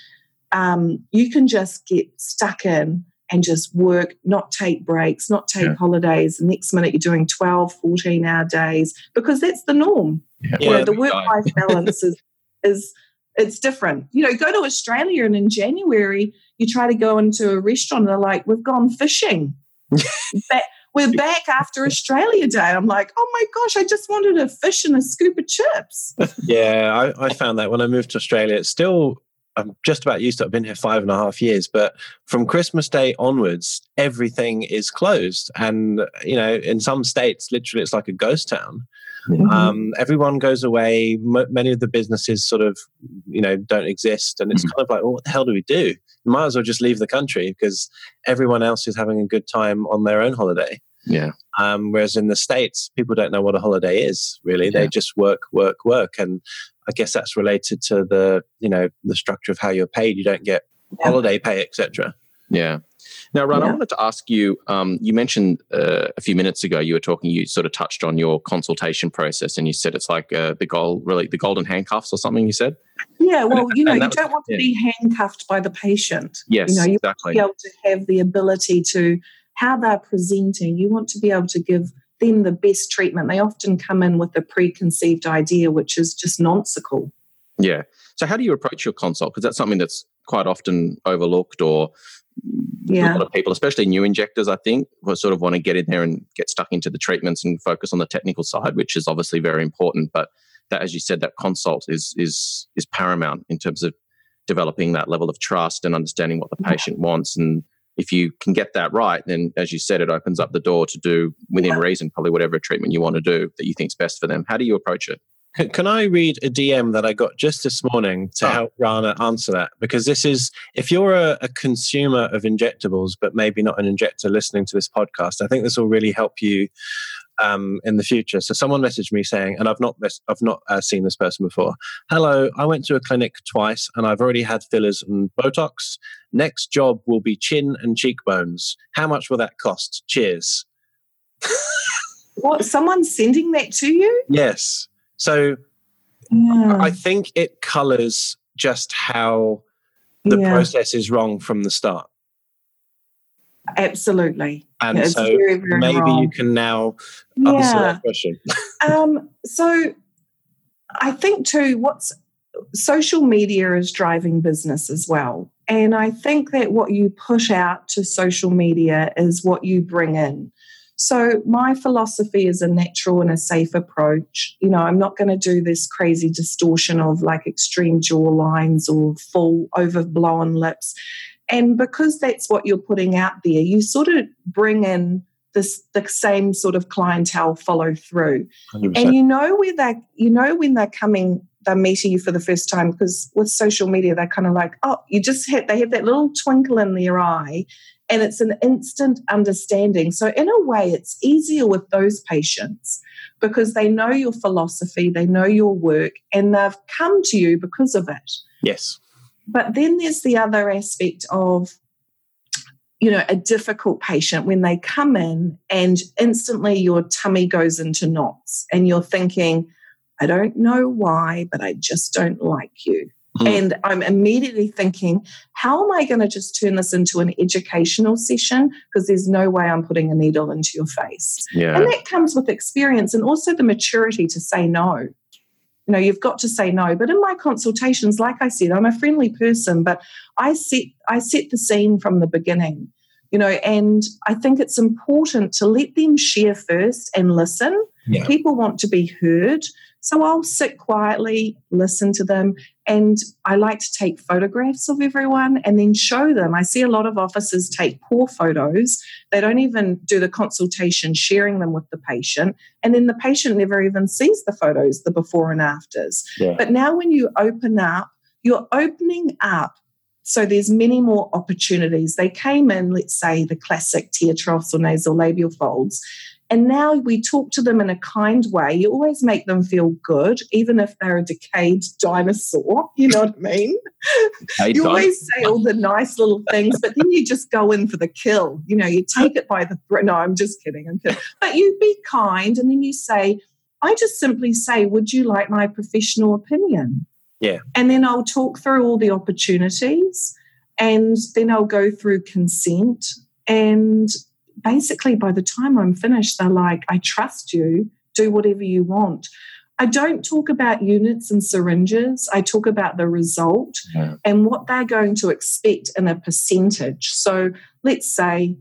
Speaker 3: um, you can just get stuck in and just work, not take breaks, not take yeah. holidays. The next minute you're doing 12, 14 hour days because that's the norm. Yeah. You know, the work life balance is, is, it's different. You know, go to Australia and in January, you try to go into a restaurant and they're like, we've gone fishing. we're back after Australia Day. I'm like, oh my gosh, I just wanted a fish and a scoop of chips.
Speaker 1: yeah, I, I found that when I moved to Australia, it's still I'm just about used to it. I've been here five and a half years, but from Christmas Day onwards, everything is closed. And, you know, in some states, literally, it's like a ghost town. Mm-hmm. Um, everyone goes away. M- many of the businesses sort of, you know, don't exist. And it's mm-hmm. kind of like, well, what the hell do we do? You might as well just leave the country because everyone else is having a good time on their own holiday.
Speaker 2: Yeah.
Speaker 1: Um, whereas in the States, people don't know what a holiday is really. Yeah. They just work, work, work. And I guess that's related to the, you know, the structure of how you're paid. You don't get yeah. holiday pay, etc.
Speaker 2: Yeah. Now, Ron, yeah. I wanted to ask you. Um, you mentioned uh, a few minutes ago you were talking. You sort of touched on your consultation process, and you said it's like uh, the goal, really, the golden handcuffs or something. You said.
Speaker 3: Yeah, well, you know, you don't want to yeah. be handcuffed by the patient.
Speaker 2: Yes,
Speaker 3: you know, you
Speaker 2: exactly.
Speaker 3: want to be able to have the ability to how they're presenting. You want to be able to give them the best treatment. They often come in with a preconceived idea, which is just nonsensical.
Speaker 2: Yeah. So, how do you approach your consult? Because that's something that's quite often overlooked or yeah. a lot of people, especially new injectors, I think, will sort of want to get in there and get stuck into the treatments and focus on the technical side, which is obviously very important. But that, as you said, that consult is is is paramount in terms of developing that level of trust and understanding what the patient wants. And if you can get that right, then as you said, it opens up the door to do within yeah. reason, probably whatever treatment you want to do that you think is best for them. How do you approach it?
Speaker 1: Can, can I read a DM that I got just this morning to oh. help Rana answer that? Because this is, if you're a, a, consumer of injectables, but maybe not an injector listening to this podcast, I think this will really help you um, in the future. So someone messaged me saying, and I've not I've not uh, seen this person before. Hello, I went to a clinic twice, and I've already had fillers and Botox. Next job will be chin and cheekbones. How much will that cost? Cheers.
Speaker 3: what? Someone's sending that to you?
Speaker 1: Yes. So yeah. I think it colors just how the yeah. process is wrong from the start.
Speaker 3: Absolutely.
Speaker 1: And yeah, so very, very maybe wrong. you can now answer that question.
Speaker 3: um, so I think too, what's social media is driving business as well. And I think that what you push out to social media is what you bring in. So, my philosophy is a natural and a safe approach. You know, I'm not going to do this crazy distortion of like extreme jaw lines or full overblown lips. And because that's what you're putting out there, you sort of bring in this the same sort of clientele follow through. 100%. And you know where they you know when they're coming they're meeting you for the first time because with social media they're kind of like oh you just have they have that little twinkle in their eye and it's an instant understanding. So, in a way, it's easier with those patients because they know your philosophy, they know your work, and they've come to you because of it.
Speaker 1: Yes.
Speaker 3: But then there's the other aspect of, you know, a difficult patient when they come in and instantly your tummy goes into knots and you're thinking, I don't know why, but I just don't like you. Mm. And I'm immediately thinking, how am I going to just turn this into an educational session? Because there's no way I'm putting a needle into your face.
Speaker 2: Yeah.
Speaker 3: And that comes with experience and also the maturity to say no. You know, you've got to say no. But in my consultations, like I said, I'm a friendly person, but I set I set the scene from the beginning. You know, and I think it's important to let them share first and listen. Yeah. People want to be heard. So I'll sit quietly, listen to them, and I like to take photographs of everyone and then show them. I see a lot of officers take poor photos. They don't even do the consultation, sharing them with the patient. And then the patient never even sees the photos, the before and afters. Yeah. But now when you open up, you're opening up so there's many more opportunities. They came in, let's say, the classic tear troughs or nasolabial folds. And now we talk to them in a kind way. You always make them feel good, even if they're a decayed dinosaur. You know what I mean? Hey, you always say all the nice little things, but then you just go in for the kill. You know, you take it by the throat. No, I'm just kidding. I'm kidding. But you be kind, and then you say, I just simply say, Would you like my professional opinion?
Speaker 1: Yeah.
Speaker 3: And then I'll talk through all the opportunities and then I'll go through consent. And basically, by the time I'm finished, they're like, I trust you, do whatever you want. I don't talk about units and syringes. I talk about the result yeah. and what they're going to expect in a percentage. So let's say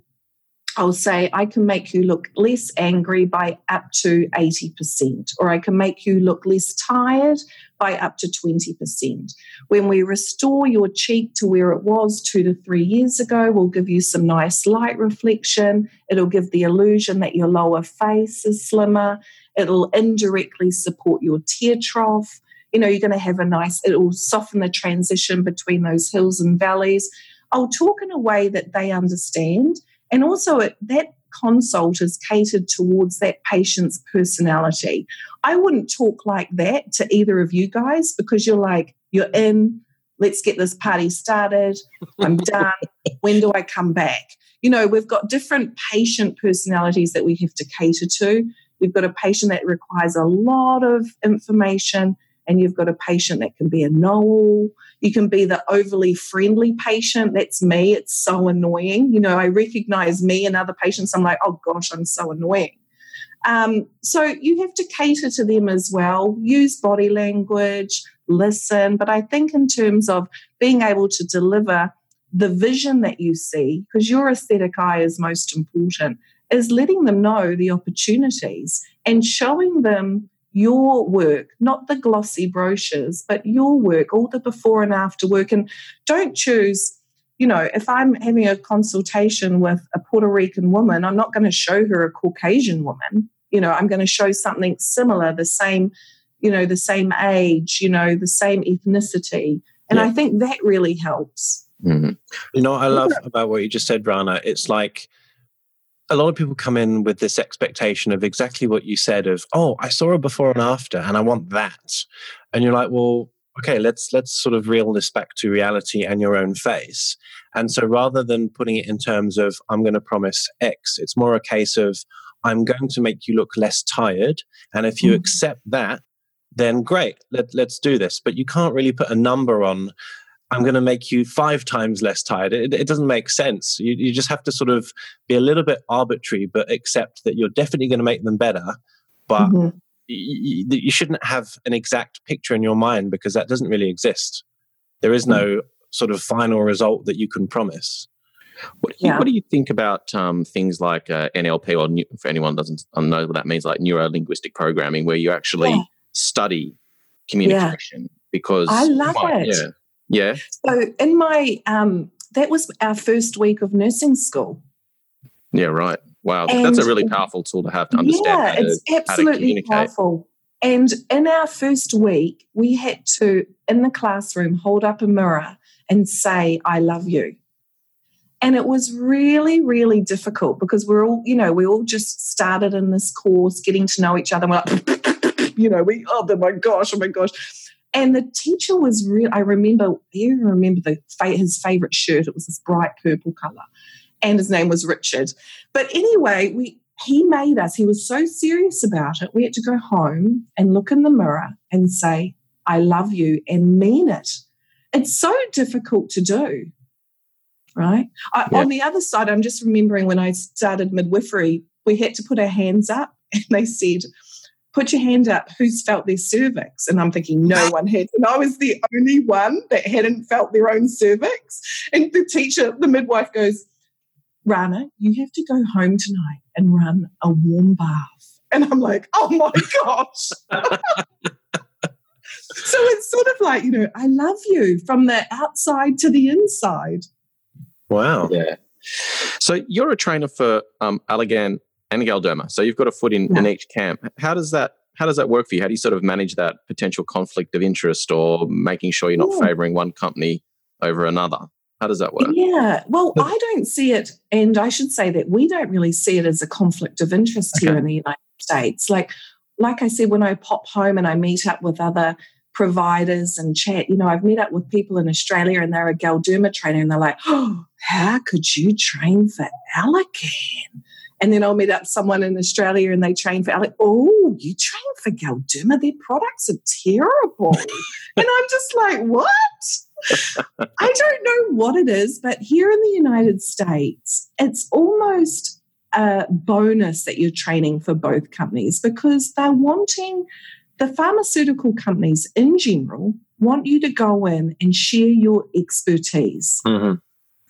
Speaker 3: I'll say, I can make you look less angry by up to 80%, or I can make you look less tired by up to 20%. When we restore your cheek to where it was two to three years ago, we'll give you some nice light reflection. It'll give the illusion that your lower face is slimmer. It'll indirectly support your tear trough. You know, you're going to have a nice, it'll soften the transition between those hills and valleys. I'll talk in a way that they understand and also, it, that consult is catered towards that patient's personality. I wouldn't talk like that to either of you guys because you're like, you're in, let's get this party started. I'm done. when do I come back? You know, we've got different patient personalities that we have to cater to. We've got a patient that requires a lot of information and you've got a patient that can be a know You can be the overly friendly patient. That's me. It's so annoying. You know, I recognize me and other patients. I'm like, oh gosh, I'm so annoying. Um, so you have to cater to them as well, use body language, listen. But I think, in terms of being able to deliver the vision that you see, because your aesthetic eye is most important, is letting them know the opportunities and showing them your work, not the glossy brochures, but your work, all the before and after work. And don't choose, you know, if I'm having a consultation with a Puerto Rican woman, I'm not going to show her a Caucasian woman. You know, I'm going to show something similar, the same, you know, the same age, you know, the same ethnicity. And yeah. I think that really helps.
Speaker 1: Mm-hmm. You know, I love about what you just said, Rana. It's like a lot of people come in with this expectation of exactly what you said of oh i saw a before and after and i want that. And you're like well okay let's let's sort of reel this back to reality and your own face. And so rather than putting it in terms of i'm going to promise x it's more a case of i'm going to make you look less tired and if you mm. accept that then great let, let's do this. But you can't really put a number on I'm going to make you five times less tired. It, it doesn't make sense. You, you, just have to sort of be a little bit arbitrary, but accept that you're definitely going to make them better. But mm-hmm. you, you, shouldn't have an exact picture in your mind because that doesn't really exist. There is no mm-hmm. sort of final result that you can promise.
Speaker 2: What do you, yeah. what do you think about um, things like uh, NLP, or for anyone doesn't know what that means, like neuro linguistic programming, where you actually yeah. study communication? Yeah. Because
Speaker 3: I love it.
Speaker 2: Yeah.
Speaker 3: So in my um, that was our first week of nursing school.
Speaker 2: Yeah, right. Wow, and that's a really powerful tool to have to understand.
Speaker 3: Yeah, it's absolutely powerful. And in our first week, we had to, in the classroom, hold up a mirror and say, I love you. And it was really, really difficult because we're all, you know, we all just started in this course, getting to know each other. we're like, you know, we, oh my gosh, oh my gosh. And the teacher was real. I remember, I even remember the his favorite shirt. It was this bright purple color, and his name was Richard. But anyway, we he made us. He was so serious about it. We had to go home and look in the mirror and say, "I love you," and mean it. It's so difficult to do right? I, yeah. On the other side, I'm just remembering when I started midwifery, we had to put our hands up and they said, put your hand up who's felt their cervix? And i'm thinking no one had. And i was the only one that hadn't felt their own cervix. And the teacher the midwife goes rana you have to go home tonight and run a warm bath. And i'm like oh my gosh. So it's sort of like you know i love you from the outside to the inside.
Speaker 1: Wow.
Speaker 2: Yeah. So you're a trainer for um, Allergan and Galderma. So you've got a foot in, yeah. in each camp. How does that how does that work for you? How do you sort of manage that potential conflict of interest or making sure you're not yeah. favoring one company over another? How does that work?
Speaker 3: Yeah, well, I don't see it, and I should say that we don't really see it as a conflict of interest okay. here in the United States. Like, like I said, when I pop home and I meet up with other providers and chat. You know, I've met up with people in Australia and they're a Galderma trainer and they're like, oh, how could you train for Allergan? And then I'll meet up someone in Australia and they train for Allergan. Oh, you train for Galderma? Their products are terrible. and I'm just like, what? I don't know what it is, but here in the United States, it's almost a bonus that you're training for both companies because they're wanting the pharmaceutical companies in general want you to go in and share your expertise. Mm-hmm.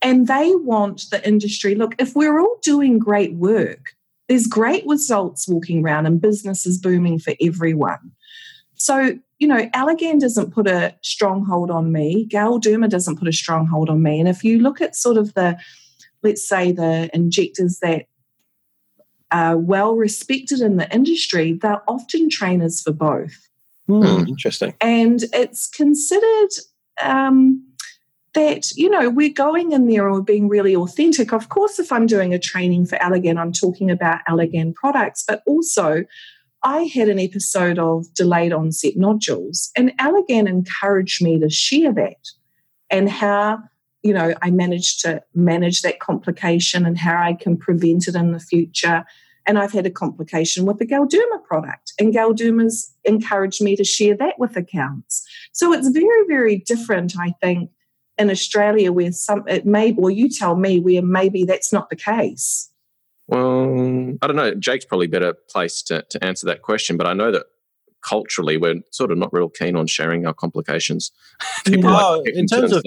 Speaker 3: And they want the industry look, if we're all doing great work, there's great results walking around and business is booming for everyone. So, you know, Allergan doesn't put a stronghold on me. Galderma doesn't put a stronghold on me. And if you look at sort of the, let's say, the injectors that are well respected in the industry, they're often trainers for both.
Speaker 1: Mm, interesting.
Speaker 3: And it's considered um, that, you know, we're going in there and we're being really authentic. Of course, if I'm doing a training for Allergan, I'm talking about Allergan products, but also I had an episode of delayed onset nodules, and Allergan encouraged me to share that and how you know I managed to manage that complication and how I can prevent it in the future and I've had a complication with the Galderma product, and Galderma's encouraged me to share that with accounts. So it's very, very different, I think, in Australia where some it may, or you tell me where maybe that's not the case.
Speaker 2: Well, I don't know. Jake's probably better placed to, to answer that question, but I know that culturally we're sort of not real keen on sharing our complications.
Speaker 1: People no, like in terms of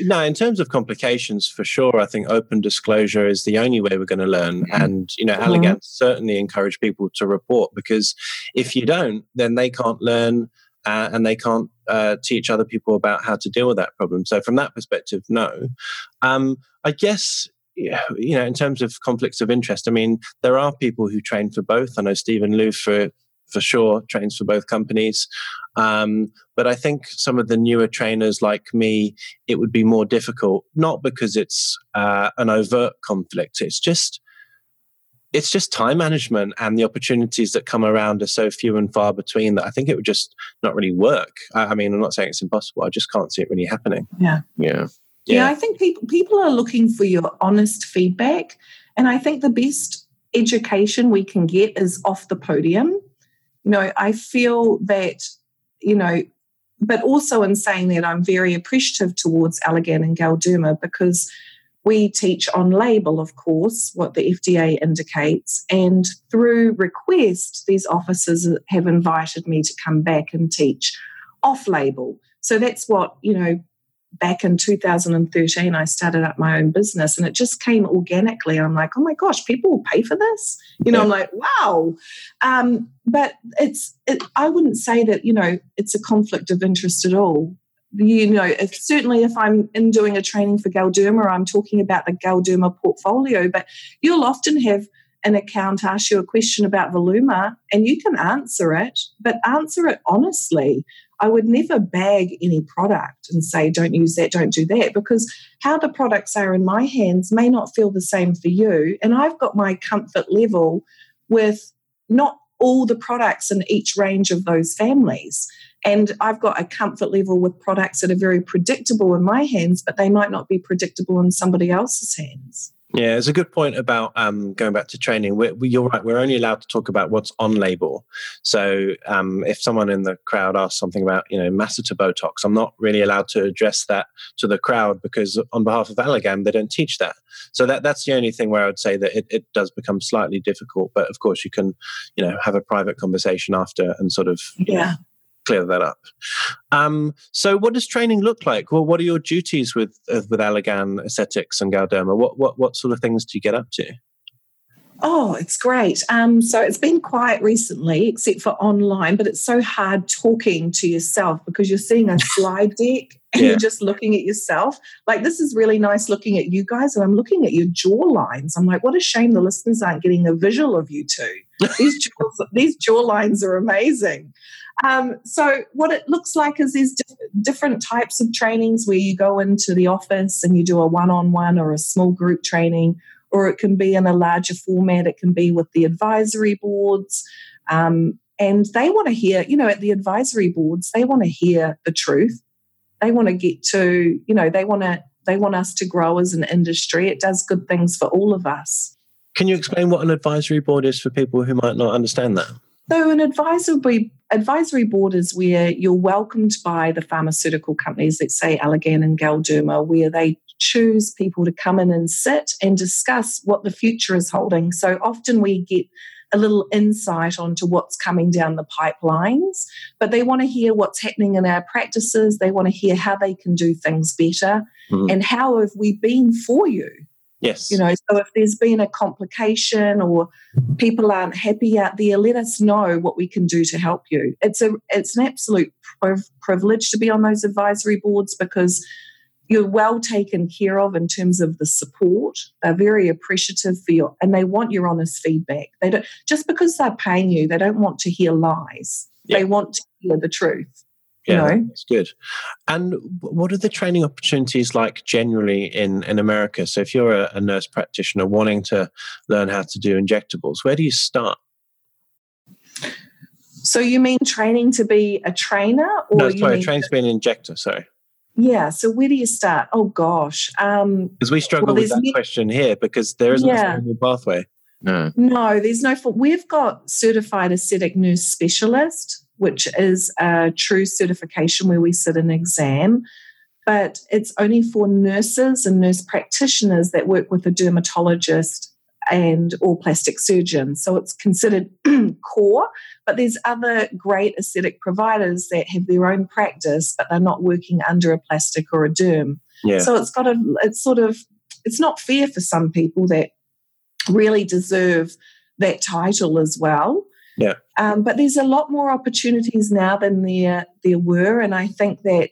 Speaker 1: no, in terms of complications, for sure, I think open disclosure is the only way we're going to learn. Mm-hmm. And you know, mm certainly encourage people to report because if you don't, then they can't learn. Uh, and they can't uh, teach other people about how to deal with that problem. So, from that perspective, no. Um, I guess you know, in terms of conflicts of interest, I mean, there are people who train for both. I know Steven Liew for for sure, trains for both companies. Um, but I think some of the newer trainers like me, it would be more difficult, not because it's uh, an overt conflict. It's just it's just time management and the opportunities that come around are so few and far between that I think it would just not really work. I, I mean, I'm not saying it's impossible. I just can't see it really happening.
Speaker 3: Yeah.
Speaker 2: Yeah.
Speaker 3: Yeah. yeah I think people people are looking for your honest feedback. And I think the best education we can get is off the podium you know, I feel that, you know, but also in saying that, I'm very appreciative towards Allergan and Galderma because we teach on label, of course, what the FDA indicates. And through request, these officers have invited me to come back and teach off label. So that's what, you know, back in 2013, I started up my own business and it just came organically. I'm like, oh my gosh, people will pay for this. You know, I'm like, wow. Um, but it's, it, I wouldn't say that, you know, it's a conflict of interest at all. You know, if, certainly if I'm in doing a training for Galderma, I'm talking about the Galderma portfolio, but you'll often have an account ask you a question about Voluma and you can answer it, but answer it honestly. I would never bag any product and say, don't use that, don't do that, because how the products are in my hands may not feel the same for you. And I've got my comfort level with not all the products in each range of those families. And I've got a comfort level with products that are very predictable in my hands, but they might not be predictable in somebody else's hands.
Speaker 1: Yeah, it's a good point about um, going back to training. We're, we, you're right. We're only allowed to talk about what's on label. So um, if someone in the crowd asks something about, you know, masseter Botox, I'm not really allowed to address that to the crowd because on behalf of Allergan, they don't teach that. So that that's the only thing where I would say that it, it does become slightly difficult. But of course, you can, you know, have a private conversation after and sort of
Speaker 3: yeah.
Speaker 1: Know, clear that up. Um, so, what does training look like? Well, what are your duties with uh, with Allergan Aesthetics and Galderma? What what what sort of things do you get up to?
Speaker 3: Oh, it's great. Um, so it's been quiet recently, except for online, but it's so hard talking to yourself because you're seeing a slide deck and yeah. you're just looking at yourself. Like, this is really nice looking at you guys, and I'm looking at your jaw lines. I'm like, what a shame the listeners aren't getting a visual of you two. These jaw, these jaw lines are amazing. Um, so what it looks like is there's different types of trainings where you go into the office and you do a one-on-one or a small group training, or it can be in a larger format. It can be with the advisory boards. Um, and they want to hear, you know, at the advisory boards, they want to hear the truth. They want to get to, you know, they want to they want us to grow as an industry. It does good things for all of us.
Speaker 1: Can you explain what an advisory board is for people who might not understand that?
Speaker 3: So, an advisory advisory board is where you're welcomed by the pharmaceutical companies, let's say Allergan and Galderma, where they choose people to come in and sit and discuss what the future is holding. So often we get a little insight onto what's coming down the pipelines, but they want to hear what's happening in our practices. They want to hear how they can do things better mm. and how have we been for you
Speaker 1: Yes.
Speaker 3: You know, so if there's been a complication or people aren't happy out there, let us know what we can do to help you. It's a it's an absolute priv- privilege to be on those advisory boards because you're well taken care of in terms of the support. They're very appreciative for you and they want your honest feedback. They don't just because they're paying you, they don't want to hear lies. They want to hear the truth.
Speaker 1: Yeah, you know? that's good. And what are the training opportunities like generally in, in America? So, if you're a, a nurse practitioner wanting to learn how to do injectables, where do you start?
Speaker 3: So, you mean training to be a trainer?
Speaker 1: Or no, sorry, training to be an injector, sorry.
Speaker 3: Yeah. So where do you start? Oh gosh. Um,
Speaker 1: because we struggle well, with that question here because there isn't yeah. a formal pathway.
Speaker 2: No.
Speaker 3: No, there's no. We've got certified aesthetic nurse specialist which is a true certification where we sit an exam. But it's only for nurses and nurse practitioners that work with a dermatologist and or plastic surgeon. So it's considered core, but there's other great aesthetic providers that have their own practice, but they're not working under a plastic or a derm. Yeah. So it's got a it's sort of it's not fair for some people that really deserve that title as well.
Speaker 1: Yeah.
Speaker 3: Um, but there's a lot more opportunities now than there there were, and I think that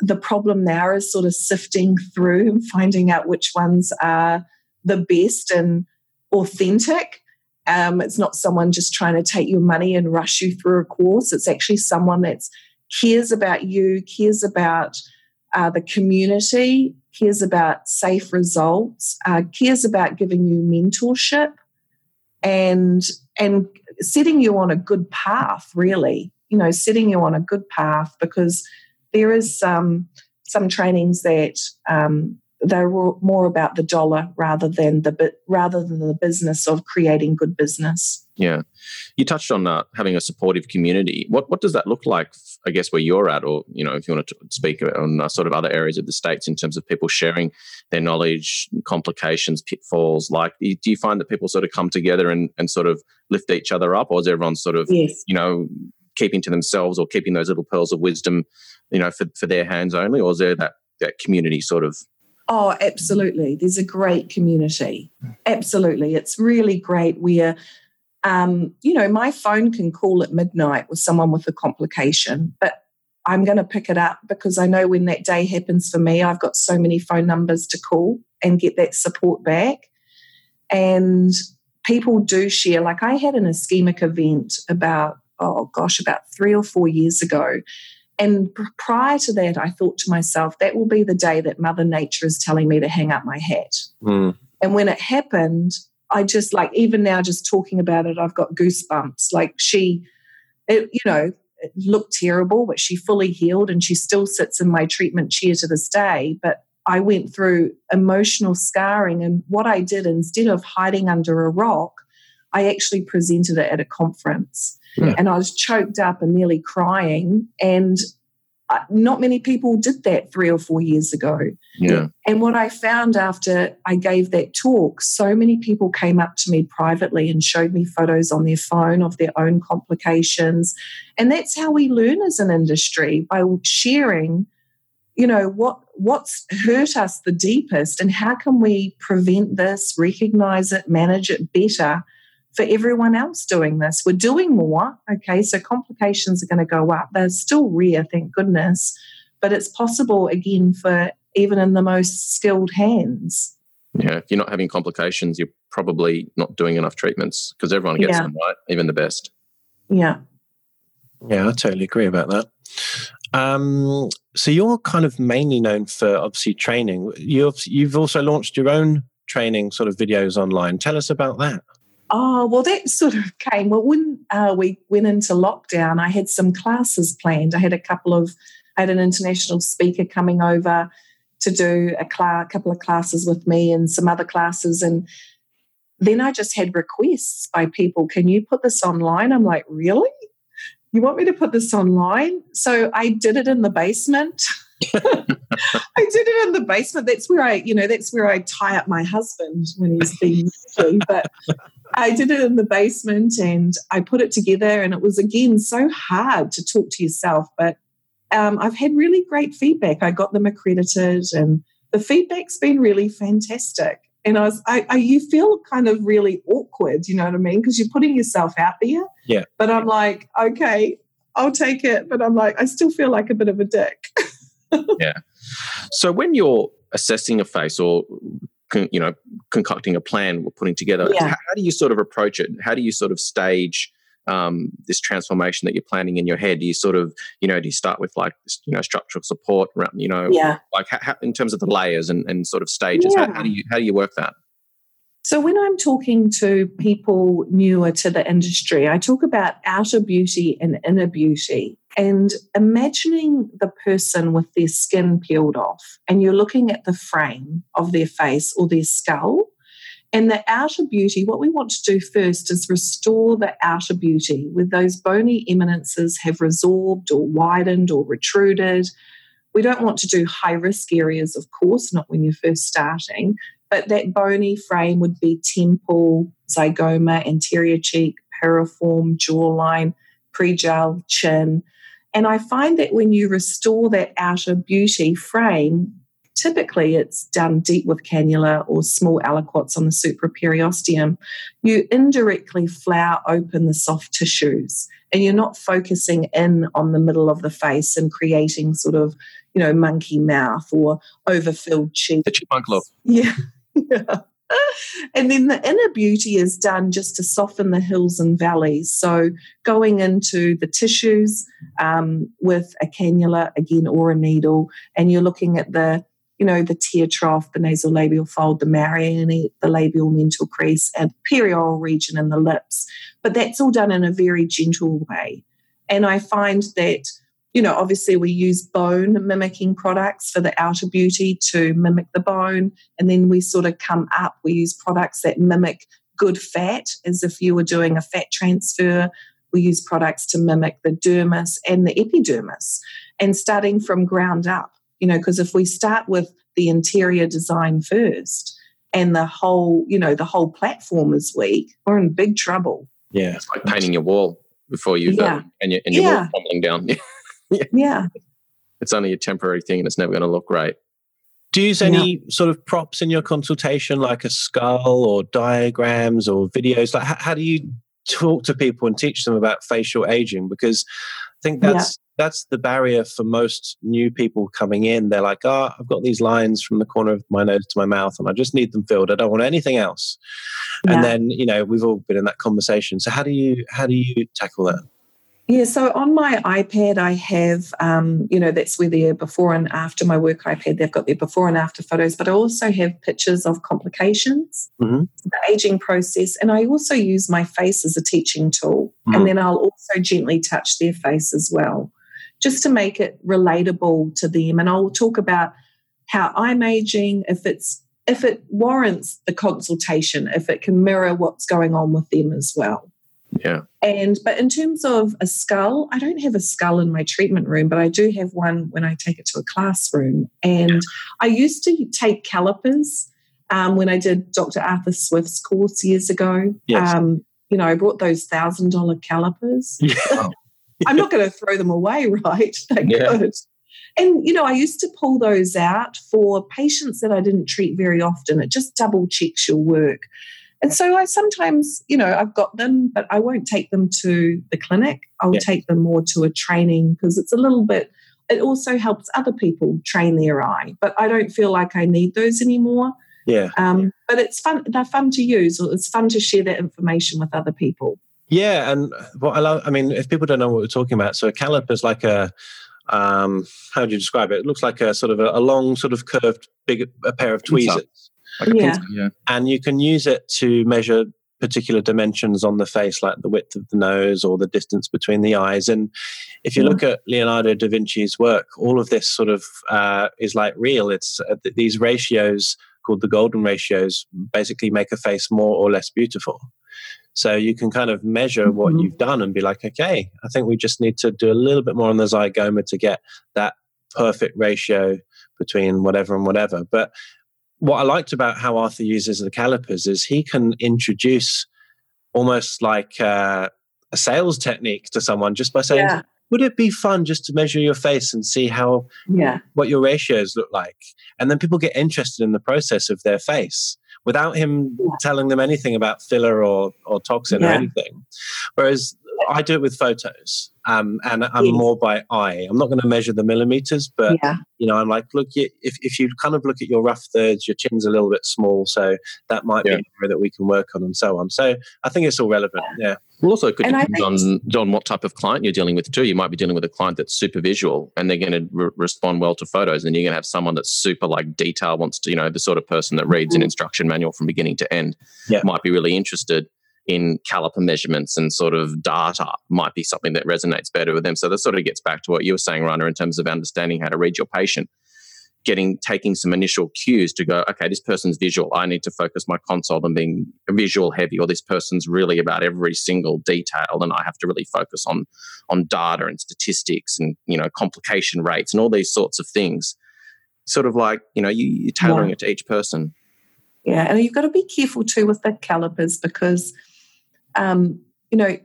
Speaker 3: the problem now is sort of sifting through and finding out which ones are the best and authentic. Um, it's not someone just trying to take your money and rush you through a course. It's actually someone that cares about you, cares about uh, the community, cares about safe results, uh, cares about giving you mentorship, and and setting you on a good path, really, you know, setting you on a good path because there is some some trainings that um, they're more about the dollar rather than the rather than the business of creating good business.
Speaker 2: Yeah, you touched on uh, having a supportive community. What what does that look like? I guess where you're at, or you know, if you want to speak on uh, sort of other areas of the states in terms of people sharing their knowledge, complications, pitfalls. Like, do you find that people sort of come together and and sort of lift each other up, or is everyone sort of
Speaker 3: yes.
Speaker 2: you know keeping to themselves or keeping those little pearls of wisdom, you know, for for their hands only, or is there that that community sort of
Speaker 3: Oh, absolutely. There's a great community. Absolutely. It's really great where, um, you know, my phone can call at midnight with someone with a complication, but I'm going to pick it up because I know when that day happens for me, I've got so many phone numbers to call and get that support back. And people do share. Like I had an ischemic event about, oh gosh, about three or four years ago And prior to that, I thought to myself, that will be the day that Mother Nature is telling me to hang up my hat.
Speaker 1: Mm.
Speaker 3: And when it happened, I just like, even now, just talking about it, I've got goosebumps. Like she, it, you know, it looked terrible, but she fully healed and she still sits in my treatment chair to this day. But I went through emotional scarring. And what I did, instead of hiding under a rock, I actually presented it at a conference. Yeah. And I was choked up and nearly crying. And not many people did that three or four years ago.
Speaker 2: Yeah.
Speaker 3: And what I found after I gave that talk, so many people came up to me privately and showed me photos on their phone of their own complications. And that's how we learn as an industry by sharing, you know, what what's hurt us the deepest and how can we prevent this, recognize it, manage it better for everyone else doing this. We're doing more. Okay, so complications are going to go up. They're still rare, thank goodness, but it's possible again for even in the most skilled hands.
Speaker 2: Yeah, if you're not having complications, you're probably not doing enough treatments because everyone gets yeah. them right, even the best.
Speaker 3: Yeah.
Speaker 1: Yeah, I totally agree about that. Um, so you're kind of mainly known for obviously training. You've you've also launched your own training sort of videos online. Tell us about that.
Speaker 3: Oh, well, that sort of came. Well, when uh, we went into lockdown, I had some classes planned. I had a couple of, I had an international speaker coming over to do a class, couple of classes with me and some other classes. And then I just had requests by people, can you put this online? I'm like, really? You want me to put this online? So I did it in the basement. I did it in the basement. That's where I, you know, that's where I tie up my husband when he's being But I did it in the basement and I put it together, and it was again so hard to talk to yourself. But um, I've had really great feedback. I got them accredited, and the feedback's been really fantastic. And I was, I, I you feel kind of really awkward, you know what I mean? Because you're putting yourself out there.
Speaker 1: Yeah.
Speaker 3: But I'm like, okay, I'll take it. But I'm like, I still feel like a bit of a dick.
Speaker 2: yeah. So when you're assessing a face or you know concocting a plan we're putting together yeah. how, how, do you sort of approach it how do you sort of stage um, this transformation that you're planning in your head do you sort of you know do you start with like you know structural support you know
Speaker 3: yeah
Speaker 2: like how, how, in terms of the layers and, and sort of stages yeah. how, how do you how do you work that
Speaker 3: so, when I'm talking to people newer to the industry, I talk about outer beauty and inner beauty and imagining the person with their skin peeled off, and you're looking at the frame of their face or their skull. And the outer beauty, what we want to do first is restore the outer beauty where those bony eminences have resorbed or widened or retruded. We don't want to do high risk areas, of course, not when you're first starting, but that bony frame would be temple, zygoma, anterior cheek, piriform, jawline, pre-jowl, chin. And I find that when you restore that outer beauty frame, typically it's done deep with cannula or small aliquots on the supraperiosteum, you indirectly flower open the soft tissues and you're not focusing in on the middle of the face and creating sort of, you know, monkey mouth or overfilled cheeks.
Speaker 2: The chipmunk look.
Speaker 3: Yeah. yeah. And then the inner beauty is done just to soften the hills and valleys. So going into the tissues um, with a cannula again or a needle, and you're looking at the you know the tear trough, the nasolabial fold, the marionette, the labiomental crease, and perioral region in the lips. But that's all done in a very gentle way. And I find that you know, obviously we use bone mimicking products for the outer beauty to mimic the bone. And then we sort of come up, we use products that mimic good fat as if you were doing a fat transfer. We use products to mimic the dermis and the epidermis and starting from ground up, you know, because if we start with the interior design first and the whole, you know, the whole platform is weak, we're in big trouble.
Speaker 2: Yeah. It's like painting your wall before you yeah. Um, and, your, and your yeah. wall crumbling down.
Speaker 3: yeah.
Speaker 2: It's only a temporary thing and it's never going to look great.
Speaker 1: Do you use any yeah. sort of props in your consultation, like a skull or diagrams or videos? Like, how, how, do you talk to people and teach them about facial aging? Because I think that's yeah. that's the barrier for most new people coming in. They're like, "Oh, I've got these lines from the corner of my nose to my mouth, and I just need them filled. I don't want anything else." Yeah. And then, you know, we've all been in that conversation. So, how do you how do you tackle that?
Speaker 3: Yeah, so on my iPad, I have, um, you know, that's where their before and after my work iPad, they've got their before and after photos, but I also have pictures of complications, mm-hmm. the aging process. And I also use my face as a teaching tool. Mm-hmm. And then I'll also gently touch their face as well, just to make it relatable to them. And I'll talk about how I'm aging, if it's if it warrants the consultation, if it can mirror what's going on with them as well.
Speaker 2: Yeah.
Speaker 3: And but in terms of a skull, I don't have a skull in my treatment room, but I do have one when I take it to a classroom. And I used to take calipers um, when I did Dr. Arthur Swift's course years ago. Yes. Um, you know, I brought those thousand dollar calipers. Yeah. I'm not going to throw them away, right? They're yeah. good. And, you know, I used to pull those out for patients that I didn't treat very often. It just double checks your work. And so I sometimes, you know, I've got them, but I won't take them to the clinic. I'll yeah. take them more to a training because it's a little bit, it also helps other people train their eye. But I don't feel like I need those anymore.
Speaker 1: Yeah.
Speaker 3: Um, but it's fun, they're fun to use. It's fun to share that information with other people.
Speaker 1: Yeah. And what I love, I mean, if people don't know what we're talking about, so a caliper is like a, um, how do you describe it? It looks like a sort of a, a long, sort of curved, big, a pair of tweezers.
Speaker 3: Like yeah.
Speaker 1: yeah. And you can use it to measure particular dimensions on the face, like the width of the nose or the distance between the eyes. And if you yeah. look at Leonardo da Vinci's work, all of this sort of uh, is like real. It's uh, these ratios called the golden ratios basically make a face more or less beautiful. So you can kind of measure mm-hmm. what you've done and be like, okay, I think we just need to do a little bit more on the zygoma to get that perfect ratio between whatever and whatever. But what I liked about how Arthur uses the calipers is he can introduce almost like uh, a sales technique to someone just by saying, yeah. "Would it be fun just to measure your face and see how
Speaker 3: yeah.
Speaker 1: what your ratios look like?" And then people get interested in the process of their face without him yeah. telling them anything about filler or or toxin or anything. Whereas I do it with photos, um, and I'm yes. more by eye. I'm not going to measure the millimeters, but yeah. you know, I'm like, look, if if you kind of look at your rough thirds, your chin's a little bit small, so that might yeah. be an area that we can work on, and so on. So I think it's all relevant. Yeah.
Speaker 2: Well, also it could and depend on on what type of client you're dealing with too. You might be dealing with a client that's super visual, and they're going to re- respond well to photos, and you're going to have someone that's super like detail, wants to, you know, the sort of person that reads mm-hmm. an instruction manual from beginning to end. Yeah. Might be really interested in caliper measurements and sort of data might be something that resonates better with them. So that sort of gets back to what you were saying, Rana, in terms of understanding how to read your patient, getting taking some initial cues to go, okay, this person's visual. I need to focus my consult on being visual heavy, or this person's really about every single detail, and I have to really focus on on data and statistics and you know complication rates and all these sorts of things. Sort of like you know you, are tailoring yeah. it to each person.
Speaker 3: Yeah, and you've got to be careful too with the calipers because um, you know,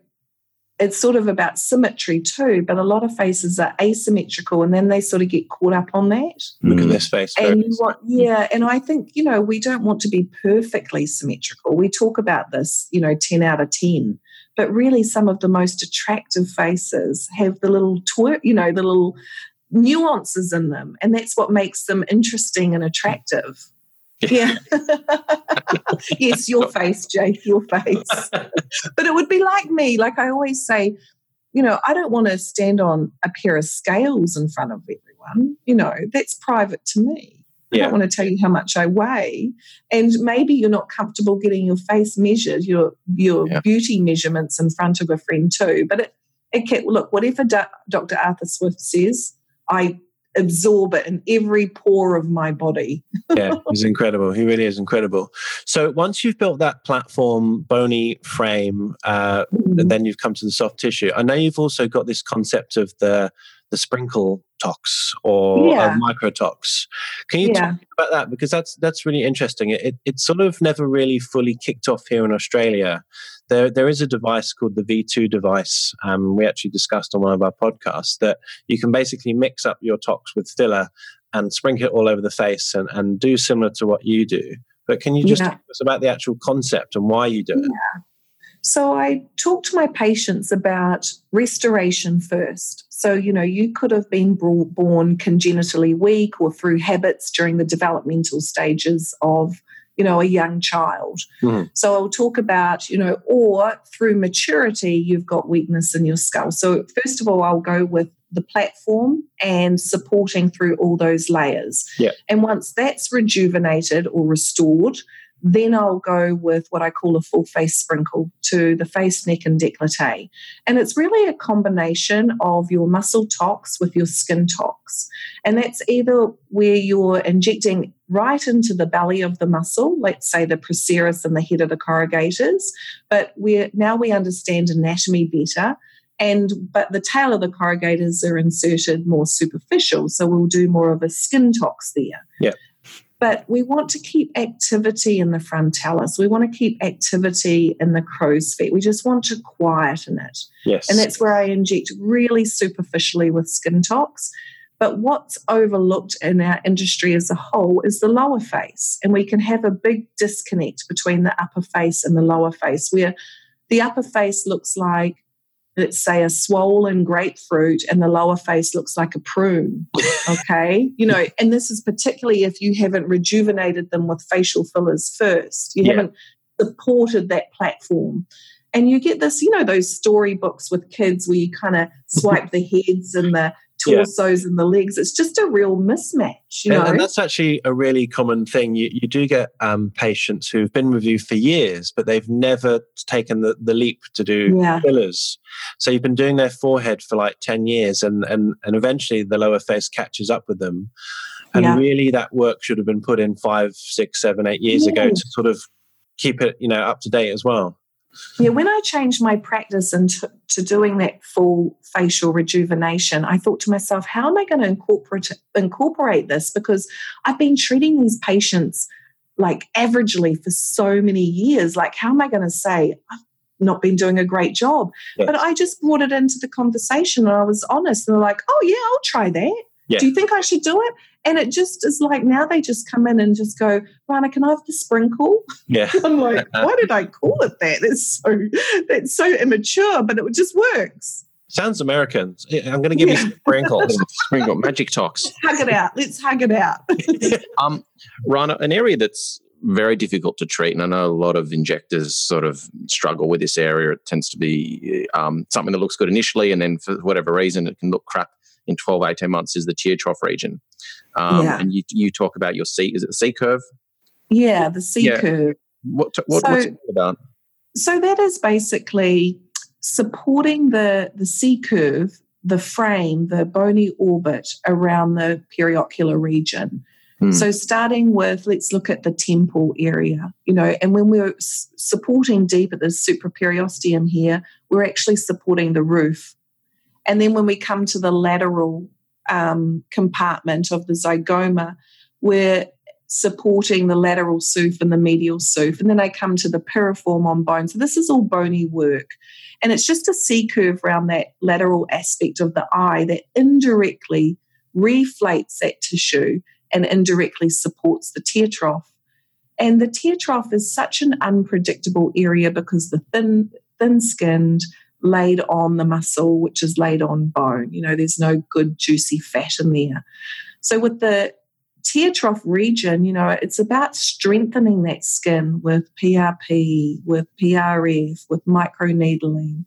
Speaker 3: it's sort of about symmetry too, but a lot of faces are asymmetrical and then they sort of get caught up on that.
Speaker 1: Look at this face.
Speaker 3: And want, yeah, and I think, you know, we don't want to be perfectly symmetrical. We talk about this, you know, 10 out of 10, but really some of the most attractive faces have the little twerk, you know, the little nuances in them. And that's what makes them interesting and attractive. Yeah. yes, your face, Jake, your face. but it would be like me. Like I always say, you know, I don't want to stand on a pair of scales in front of everyone. You know, that's private to me. Yeah. I don't want to tell you how much I weigh. And maybe you're not comfortable getting your face measured, your your yeah. beauty measurements in front of a friend too. But it, it can look, whatever Dr. Arthur Swift says, I absorb it in every pore of my body.
Speaker 1: yeah, he's incredible. He really is incredible. So once you've built that platform, bony frame, uh, mm-hmm. and then you've come to the soft tissue. I know you've also got this concept of the the sprinkle tox or yeah. microtox. Can you yeah. talk about that because that's that's really interesting. It, it, it sort of never really fully kicked off here in Australia. There there is a device called the V2 device. Um, we actually discussed on one of our podcasts that you can basically mix up your tox with filler and sprinkle it all over the face and, and do similar to what you do. But can you just yeah. talk us about the actual concept and why you do it?
Speaker 3: So I talk to my patients about restoration first. So, you know, you could have been born congenitally weak or through habits during the developmental stages of you know, a young child.
Speaker 1: Mhm.
Speaker 3: So I'll talk about, you know, or through maturity, you've got weakness in your skull. So first of all, I'll go with the platform and supporting through all those layers.
Speaker 1: Yeah.
Speaker 3: And once that's rejuvenated or restored, then I'll go with what I call a full face sprinkle to the face, neck, and décolleté. And it's really a combination of your muscle tox with your skin tox. And that's either where you're injecting right into the belly of the muscle, let's say the procerus and the head of the corrugators, but we're now we understand anatomy better. And but the tail of the corrugators are inserted more superficial, so we'll do more of a skin tox there.
Speaker 1: Yeah.
Speaker 3: But we want to keep activity in the frontalis. We want to keep activity in the crow's feet. We just want to quieten it.
Speaker 1: Yes.
Speaker 3: And that's where I inject really superficially with skin tox. But what's overlooked in our industry as a whole is the lower face. And we can have a big disconnect between the upper face and the lower face, where the upper face looks like, let's say, a swollen grapefruit, and the lower face looks like a prune. Okay. you know, and this is particularly if you haven't rejuvenated them with facial fillers first. You
Speaker 1: Yeah.
Speaker 3: haven't supported that platform. And you get this, you know, those storybooks with kids where you kind of swipe the heads and the
Speaker 1: Yeah.
Speaker 3: torsos and the legs. It's just a real mismatch, you know.
Speaker 1: and, and that's actually a really common thing. You, you do get um, patients who've been with you for years, but they've never taken the, the leap to do
Speaker 3: yeah,
Speaker 1: fillers. So you've been doing their forehead for like 10 years and, and, and eventually the lower face catches up with them. And
Speaker 3: Yeah.
Speaker 1: really that work should have been put in five, six, seven, eight years ago to sort of keep it, you know, up to date as well.
Speaker 3: Yeah. When I changed my practice into to doing that full facial rejuvenation, I thought to myself, how am I going to incorporate incorporate this? Because I've been treating these patients like averagely for so many years. Like, how am I going to say I've not been doing a great job?
Speaker 1: Yes.
Speaker 3: But I just brought it into the conversation and I was honest. And they're like, oh, yeah, I'll try that.
Speaker 1: Yeah.
Speaker 3: Do you think I should do it? And it just is like now they just come in and just go, Rana, can I have the sprinkle?
Speaker 1: Yeah.
Speaker 3: I'm like, why did I call it that? That's so that's so immature, but it just works.
Speaker 1: Sounds American. I'm going to give you
Speaker 3: Yeah.
Speaker 1: some sprinkles.
Speaker 2: Sprinkle magic tox.
Speaker 3: Hug it out. Let's hug it out.
Speaker 2: Um, Rana, an area that's very difficult to treat, and I know a lot of injectors sort of struggle with this area. It tends to be um, something that looks good initially, and then for whatever reason, it can look crap in 12, 18 months, is the tear trough region. Um,
Speaker 3: Yeah.
Speaker 2: And you, you talk about your C, is it the C curve?
Speaker 3: yeah, the C
Speaker 2: Yeah.
Speaker 3: curve.
Speaker 2: What, what,
Speaker 3: So-
Speaker 2: what's it about?
Speaker 3: So that is basically supporting the the C curve, the frame, the bony orbit around the periocular region.
Speaker 2: Hmm.
Speaker 3: So starting with let's look at the temple area, you know, and when we're s- supporting deep at the supraperiosteum here, we're actually supporting the roof. And then when we come to the lateral um, compartment of the zygoma, we're supporting the lateral SOOF and the medial SOOF. And then I come to the piriform on bone. So this is all bony work. And it's just a C curve around that lateral aspect of the eye that indirectly reflates that tissue and indirectly supports the tear trough. And the tear trough is such an unpredictable area because the thin, thin skinned, laid on the muscle, which is laid on bone. You know, there's no good juicy fat in there. So with the tear trough region, you know, it's about strengthening that skin with PRP, with PRF, with microneedling,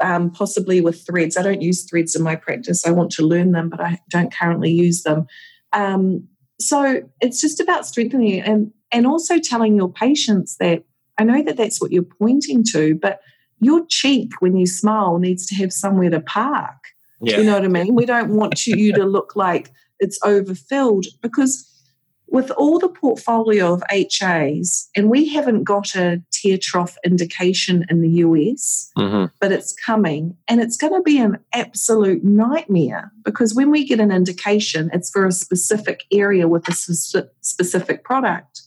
Speaker 3: um, possibly with threads. I don't use threads in my practice. I want to learn them, but I don't currently use them. Um, so it's just about strengthening and and also telling your patients that I know that that's what you're pointing to, but your cheek when you smile needs to have somewhere to park.
Speaker 1: Yeah.
Speaker 3: You know what I mean? We don't want you, you to look like it's overfilled because with all the portfolio of HAs, and we haven't got a tear trough indication in the US,
Speaker 1: Mhm.
Speaker 3: but it's coming and it's going to be an absolute nightmare because when we get an indication, it's for a specific area with a specific product.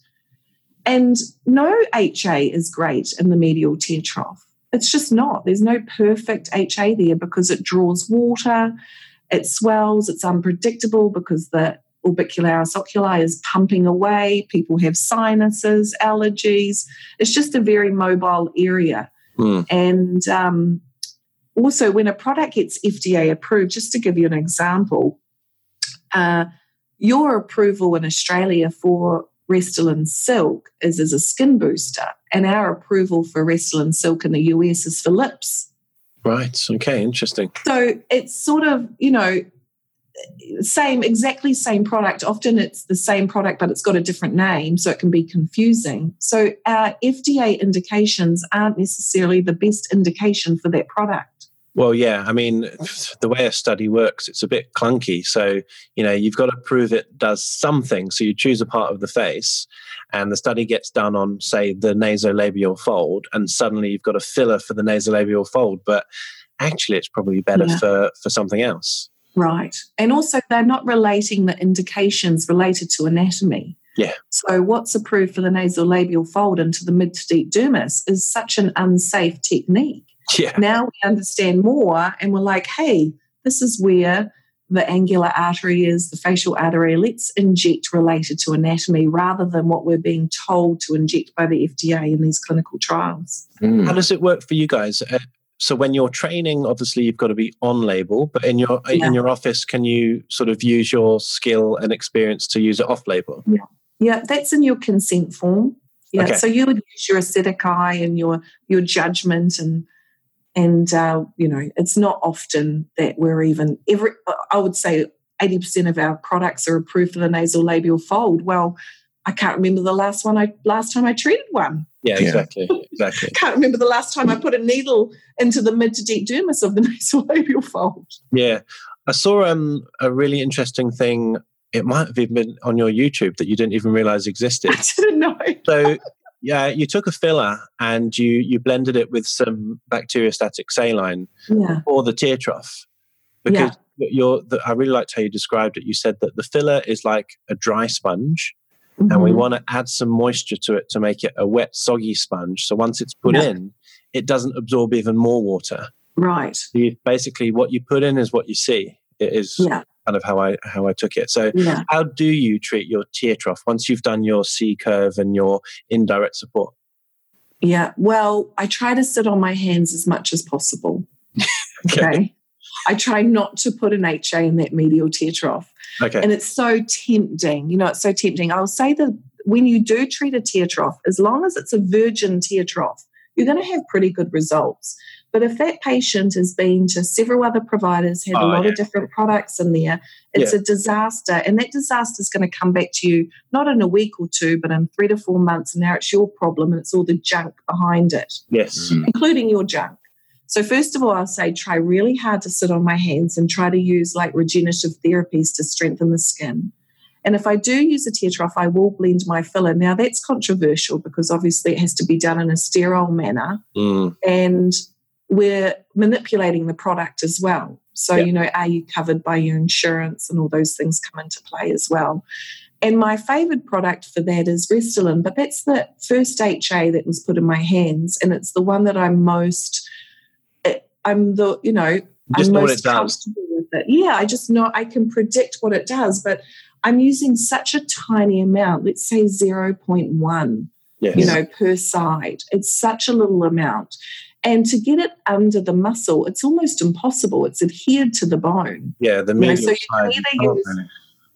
Speaker 3: And no HA is great in the medial tear trough. It's just not. There's no perfect HA there because it draws water, it swells, it's unpredictable because the orbicularis oculi is pumping away. People have sinuses, allergies. It's just a very mobile area.
Speaker 1: Mm.
Speaker 3: And um, also, when a product gets FDA approved, just to give you an example, uh, your approval in Australia for Restylane Silk is as a skin booster, and our approval for Restylane Silk in the US is for lips.
Speaker 1: Right. Okay. Interesting.
Speaker 3: So it's sort of, you know, same, exactly same product. Often it's the same product, but it's got a different name, so it can be confusing. So our FDA indications aren't necessarily the best indication for that product.
Speaker 1: Well, yeah. I mean, the way a study works, it's a bit clunky. So, you know, you've got to prove it does something. So you choose a part of the face, and the study gets done on, say, the nasolabial fold, and suddenly you've got a filler for the nasolabial fold. But actually, it's probably better yeah. for, for something else.
Speaker 3: Right. And also, they're not relating the indications related to anatomy.
Speaker 1: Yeah.
Speaker 3: So, what's approved for the nasolabial fold into the mid to deep dermis is such an unsafe technique.
Speaker 1: Yeah.
Speaker 3: Now we understand more and we're like, hey, this is where the angular artery is, the facial artery. Let's inject related to anatomy rather than what we're being told to inject by the FDA in these clinical trials.
Speaker 1: Mm. How does it work for you guys? Uh, so when you're training, obviously you've got to be on label, but in your yeah. in your office, can you sort of use your skill and experience to use it off label?
Speaker 3: Yeah, yeah, that's in your consent form. Yeah, okay. so you would use your aesthetic eye and your your judgment and and uh, you know it's not often that we're even every i would say 80% of our products are approved for the nasolabial fold. Well i can't remember the last one i last time i treated one.
Speaker 1: Yeah. exactly exactly.
Speaker 3: Can't remember the last time i put a needle into the mid to deep dermis of the nasolabial fold.
Speaker 1: Yeah. I saw um, a really interesting thing. It might have even been on your youtube that you didn't even realize existed.
Speaker 3: I didn't know.
Speaker 1: So yeah, you took a filler and you you blended it with some bacteriostatic saline
Speaker 3: yeah.
Speaker 1: or the tear trough. Because yeah. you're, the, I really liked how you described it. You said that the filler is like a dry sponge, mm-hmm. and we mm-hmm. want to add some moisture to it to make it a wet, soggy sponge. So once it's put yeah. in, it doesn't absorb even more water.
Speaker 3: Right.
Speaker 1: So you, basically, what you put in is what you see. It is yeah kind of how I how I took it. So, yeah. how do you treat your tear trough once you've done your C curve and your indirect support?
Speaker 3: Yeah, well, I try to sit on my hands as much as possible. okay. okay. I try not to put an HA in that medial tear trough.
Speaker 1: Okay.
Speaker 3: And it's so tempting. You know, it's so tempting. I'll say that when you do treat a tear trough, as long as it's a virgin tear trough, you're going to have pretty good results. But if that patient has been to several other providers, had oh, a lot yeah. of different products in there, it's yeah. a disaster. And that disaster is going to come back to you not in a week or two, but in three to four months. And now it's your problem and it's all the junk behind it.
Speaker 1: Yes.
Speaker 3: Mm-hmm. Including your junk. So, first of all, I'll say try really hard to sit on my hands and try to use like regenerative therapies to strengthen the skin. And if I do use a tear trough, I will blend my filler. Now, that's controversial because obviously it has to be done in a sterile manner.
Speaker 1: Mm.
Speaker 3: And we're manipulating the product as well. So, yep. you know, are you covered by your insurance and all those things come into play as well. And my favorite product for that is Restylane, but that's the first HA that was put in my hands. And it's the one that I'm most, eh, I'm the, you know,
Speaker 1: just
Speaker 3: I'm
Speaker 1: know
Speaker 3: most comfortable with it. Yeah, I just know I can predict what it does, but I'm using such a tiny amount, let's say 0.1, yes. you know, per side. It's such a little amount. And to get it under the muscle, it's almost impossible. It's adhered to the bone.
Speaker 1: Yeah, the medial you know, so
Speaker 3: side. Use,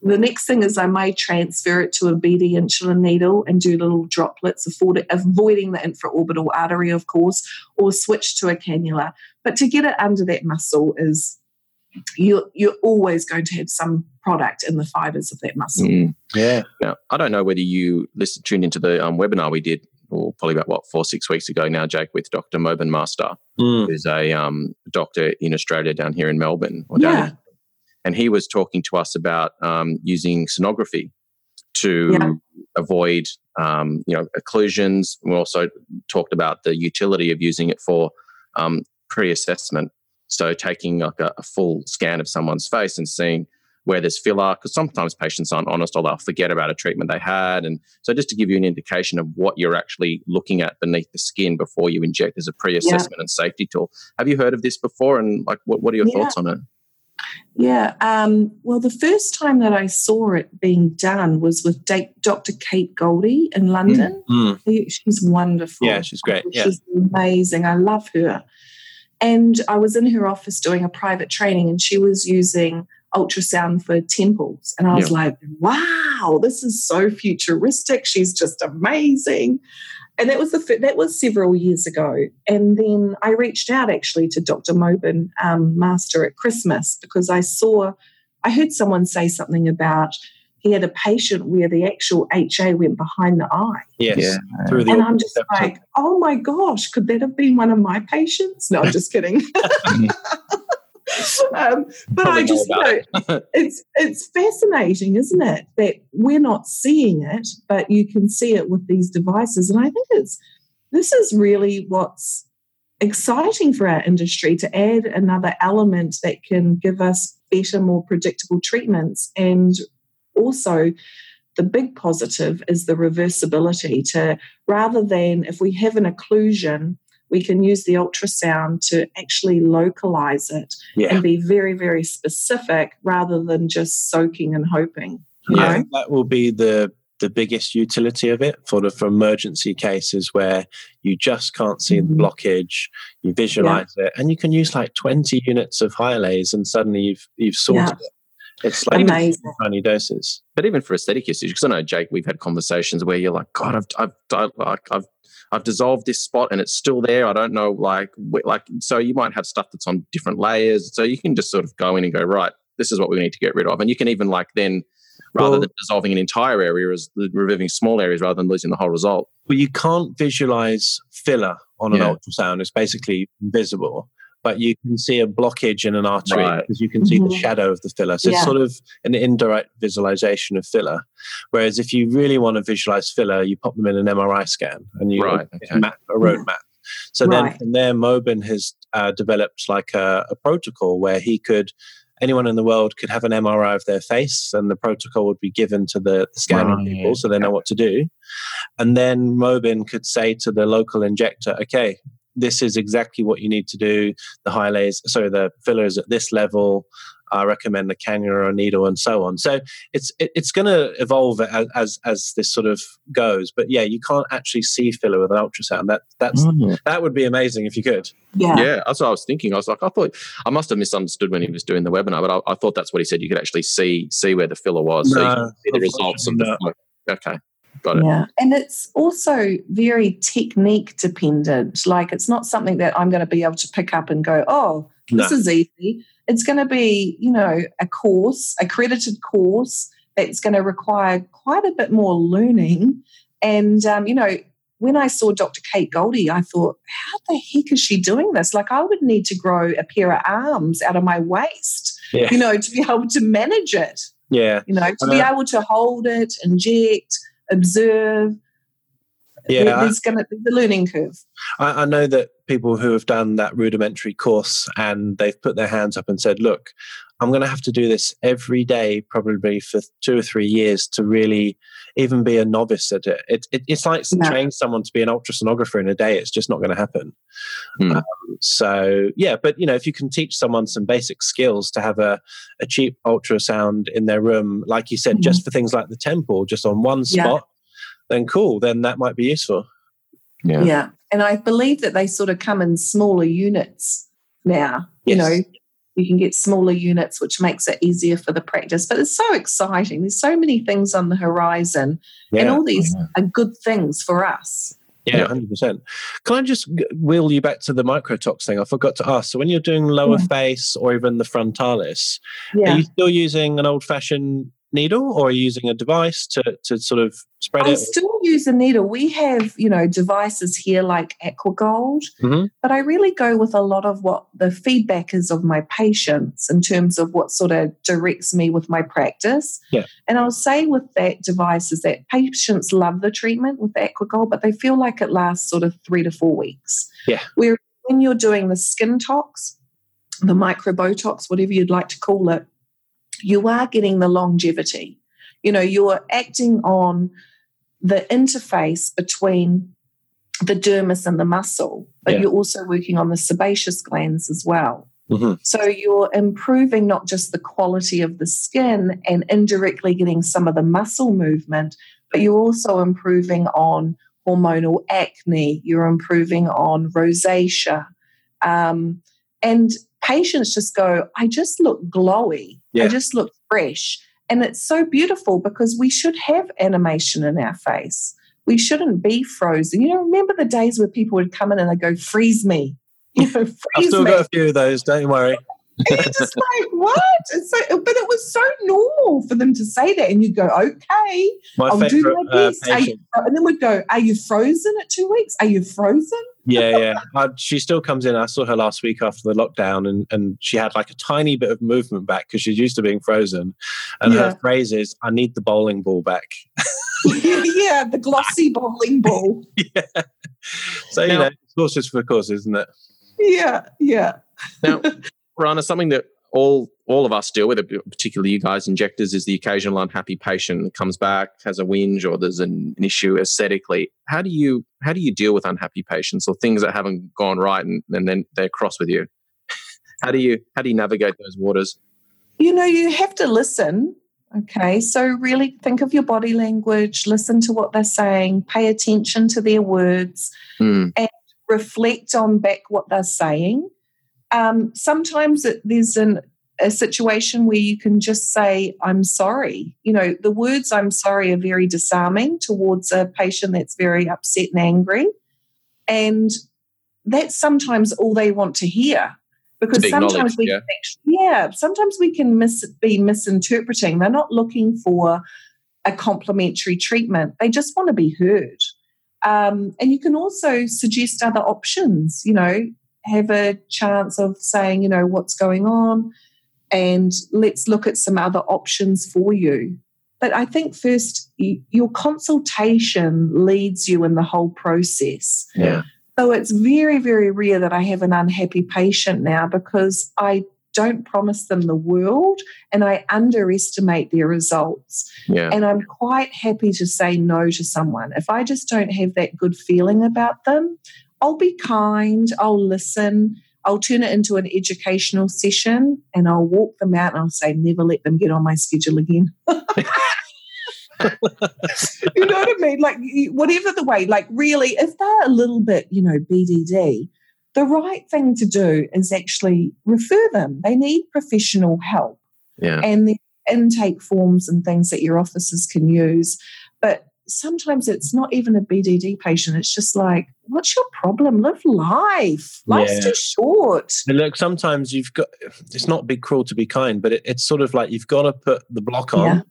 Speaker 3: the next thing is I may transfer it to a BD insulin needle and do little droplets, avoiding the infraorbital artery, of course, or switch to a cannula. But to get it under that muscle is you're you're always going to have some product in the fibers of that muscle.
Speaker 1: Mm, yeah.
Speaker 2: Now, I don't know whether you listened tuned into the um, webinar we did or probably about what four six weeks ago now, Jake, with Dr. Mobin Master,
Speaker 1: mm.
Speaker 2: who's a um, doctor in Australia down here in Melbourne.
Speaker 3: yeah.
Speaker 2: In, and he was talking to us about um, using sonography to yeah. avoid um, you know occlusions. We also talked about the utility of using it for um, pre-assessment. So taking like a, a full scan of someone's face and seeing where there's filler, because sometimes patients aren't honest or they'll forget about a treatment they had. And so just to give you an indication of what you're actually looking at beneath the skin before you inject as a pre-assessment yeah. and safety tool. Have you heard of this before? And like, what, what are your yeah. thoughts on it?
Speaker 3: Yeah. Um, well, the first time that I saw it being done was with Dr. Kate Goldie in London.
Speaker 1: Mm.
Speaker 3: She's wonderful.
Speaker 1: Yeah, she's great.
Speaker 3: Yeah. She's amazing. I love her. And I was in her office doing a private training, and she was using ultrasound for temples. And I was yeah. like, wow, this is so futuristic. She's just amazing. And that was the that was several years ago. And then I reached out actually to Dr. Mobin um, Master at Christmas because I saw, I heard someone say something about he had a patient where the actual HA went behind the eye.
Speaker 1: Yes.
Speaker 3: Yeah. Through the and I'm just like, oh my gosh, could that have been one of my patients? No, I'm just kidding. um, but Probably I just know it. it's it's fascinating, isn't it? That we're not seeing it, but you can see it with these devices. And I think it's this is really what's exciting for our industry to add another element that can give us better, more predictable treatments. And also the big positive is the reversibility to rather than if we have an occlusion we can use the ultrasound to actually localize it yeah. and be very, very specific rather than just soaking and hoping.
Speaker 1: Yeah, know? that will be the the biggest utility of it for the for emergency cases where you just can't see mm-hmm. the blockage, you visualize yeah. it, and you can use like 20 units of Hyalase and suddenly you've you've sorted yeah. it. It's like Amazing. tiny doses.
Speaker 2: But even for aesthetic usage, because I know Jake, we've had conversations where you're like, God, I've I've I've, I've I've dissolved this spot and it's still there. I don't know, like, like so you might have stuff that's on different layers. So you can just sort of go in and go, right, this is what we need to get rid of, and you can even like then. Rather well, than dissolving an entire area, is removing small areas rather than losing the whole result.
Speaker 1: Well, you can't visualize filler on an yeah. ultrasound. It's basically invisible but you can see a blockage in an artery right. because you can see mm-hmm. the shadow of the filler. So yeah. it's sort of an indirect visualization of filler. Whereas if you really want to visualize filler, you pop them in an MRI scan and you right. okay. map a road yeah. map. So right. then from there, Mobin has uh, developed like a, a protocol where he could anyone in the world could have an MRI of their face, and the protocol would be given to the, the scanning right. people so they know what to do. And then Mobin could say to the local injector, okay, this is exactly what you need to do. The Hyalase, sorry, the fillers at this level. I recommend the cannula or needle and so on. So it's it, it's going to evolve as, as, as this sort of goes. But yeah, you can't actually see filler with an ultrasound. That that's mm. that would be amazing if you could.
Speaker 2: Yeah, yeah. That's what I was thinking. I was like, I thought I must have misunderstood when he was doing the webinar, but I, I thought that's what he said. You could actually see see where the filler was, no, so you can see the results of the. No. Okay. Got it.
Speaker 3: Yeah. And it's also very technique dependent. Like it's not something that I'm going to be able to pick up and go, oh, this no. is easy. It's going to be, you know, a course, accredited course that's going to require quite a bit more learning. And, um, you know, when I saw Dr. Kate Goldie, I thought, how the heck is she doing this? Like, I would need to grow a pair of arms out of my waist, yeah. you know, to be able to manage it.
Speaker 1: Yeah.
Speaker 3: You know, to be able to hold it, inject, observe. Yeah, there's going to be the learning curve.
Speaker 1: I, I know that people who have done that rudimentary course and they've put their hands up and said, "Look, I'm going to have to do this every day, probably for two or three years to really even be a novice at it. it, it it's like yeah. training someone to be an ultrasonographer in a day. It's just not going to happen. Hmm. Um, so yeah, but you know, if you can teach someone some basic skills to have a, a cheap ultrasound in their room, like you said, mm-hmm. just for things like the temple, just on one spot, yeah. then cool. Then that might be useful.
Speaker 3: Yeah. Yeah. And I believe that they sort of come in smaller units now. Yes. You know, you can get smaller units, which makes it easier for the practice. But it's so exciting. There's so many things on the horizon, yeah. and all these yeah. are good things for us.
Speaker 1: Yeah, hundred percent. Can I just wheel you back to the microtox thing? I forgot to ask. So when you're doing lower yeah. face or even the frontalis, are you still using an old-fashioned needle or are you using a device to, to sort of spread
Speaker 3: I
Speaker 1: it? I
Speaker 3: still use a needle. We have, you know, devices here like AquaGold, mm-hmm. but I really go with a lot of what the feedback is of my patients in terms of what sort of directs me with my practice.
Speaker 1: Yeah.
Speaker 3: And I'll say with that device is that patients love the treatment with AquaGold, but they feel like it lasts sort of three to four weeks.
Speaker 1: Yeah.
Speaker 3: Where when you're doing the skin tox, the microbotox, whatever you'd like to call it, you are getting the longevity. You know, you're acting on the interface between the dermis and the muscle, but yeah. you're also working on the sebaceous glands as well. Mm-hmm. So you're improving not just the quality of the skin and indirectly getting some of the muscle movement, but you're also improving on hormonal acne, you're improving on rosacea. Um, and patients just go, I just look glowy.
Speaker 1: Yeah.
Speaker 3: I just look fresh. And it's so beautiful because we should have animation in our face. We shouldn't be frozen. You know, remember the days where people would come in and they go, freeze me. You know, freeze
Speaker 1: I've still
Speaker 3: me.
Speaker 1: got a few of those. Don't worry.
Speaker 3: And you're just like, what? It's so, but it was so normal for them to say that. And you go, okay,
Speaker 1: My
Speaker 3: I'll do my
Speaker 1: uh,
Speaker 3: best. Are you- and then we'd go, are you frozen at two weeks? Are you frozen?
Speaker 1: yeah, yeah. Uh, she still comes in. I saw her last week after the lockdown, and, and she had like a tiny bit of movement back because she's used to being frozen. And
Speaker 3: Yeah.
Speaker 1: her phrase is, "I need the bowling ball back."
Speaker 3: yeah, the glossy bowling ball.
Speaker 1: yeah. So you
Speaker 2: Now-
Speaker 1: know, it's horses for courses, isn't it?
Speaker 3: Yeah, yeah.
Speaker 2: Now, Rana, something that all all of us deal with, particularly you guys injectors, is the occasional unhappy patient that comes back, has a whinge, or there's an, an issue aesthetically. How do you how do you deal with unhappy patients or things that haven't gone right and, and then they're cross with you? how do you how do you navigate those waters?
Speaker 3: You know, you have to listen. Okay, so really think of your body language, listen to what they're saying, pay attention to their words,
Speaker 2: hmm.
Speaker 3: and reflect on back what they're saying. Um, sometimes it, there's an, a situation where you can just say, I'm sorry. You know, the words I'm sorry are very disarming towards a patient that's very upset and angry. And that's sometimes all they want to hear. Because
Speaker 2: be
Speaker 3: sometimes we
Speaker 2: yeah.
Speaker 3: can actually, yeah, sometimes we can mis- be misinterpreting. They're not looking for a complementary treatment. They just want to be heard. Um, and you can also suggest other options, you know, have a chance of saying, you know, what's going on and let's look at some other options for you. But I think first, your consultation leads you in the whole process.
Speaker 2: Yeah.
Speaker 3: So it's very, very rare that I have an unhappy patient now because I don't promise them the world and I underestimate their results.
Speaker 2: Yeah.
Speaker 3: And I'm quite happy to say no to someone. If I just don't have that good feeling about them, I'll be kind, I'll listen, I'll turn it into an educational session and I'll walk them out and I'll say, never let them get on my schedule again. you know what I mean? Like, whatever the way, like, really, if they're a little bit, you know, BDD, the right thing to do is actually refer them. They need professional help
Speaker 2: Yeah.
Speaker 3: and the intake forms and things that your offices can use. But sometimes it's not even a BDD patient. It's just like, what's your problem? Live life. Life's
Speaker 1: Yeah.
Speaker 3: too short.
Speaker 1: And look, sometimes you've got, it's not be cruel to be kind, but it, it's sort of like you've got to put the block on.
Speaker 3: Yeah.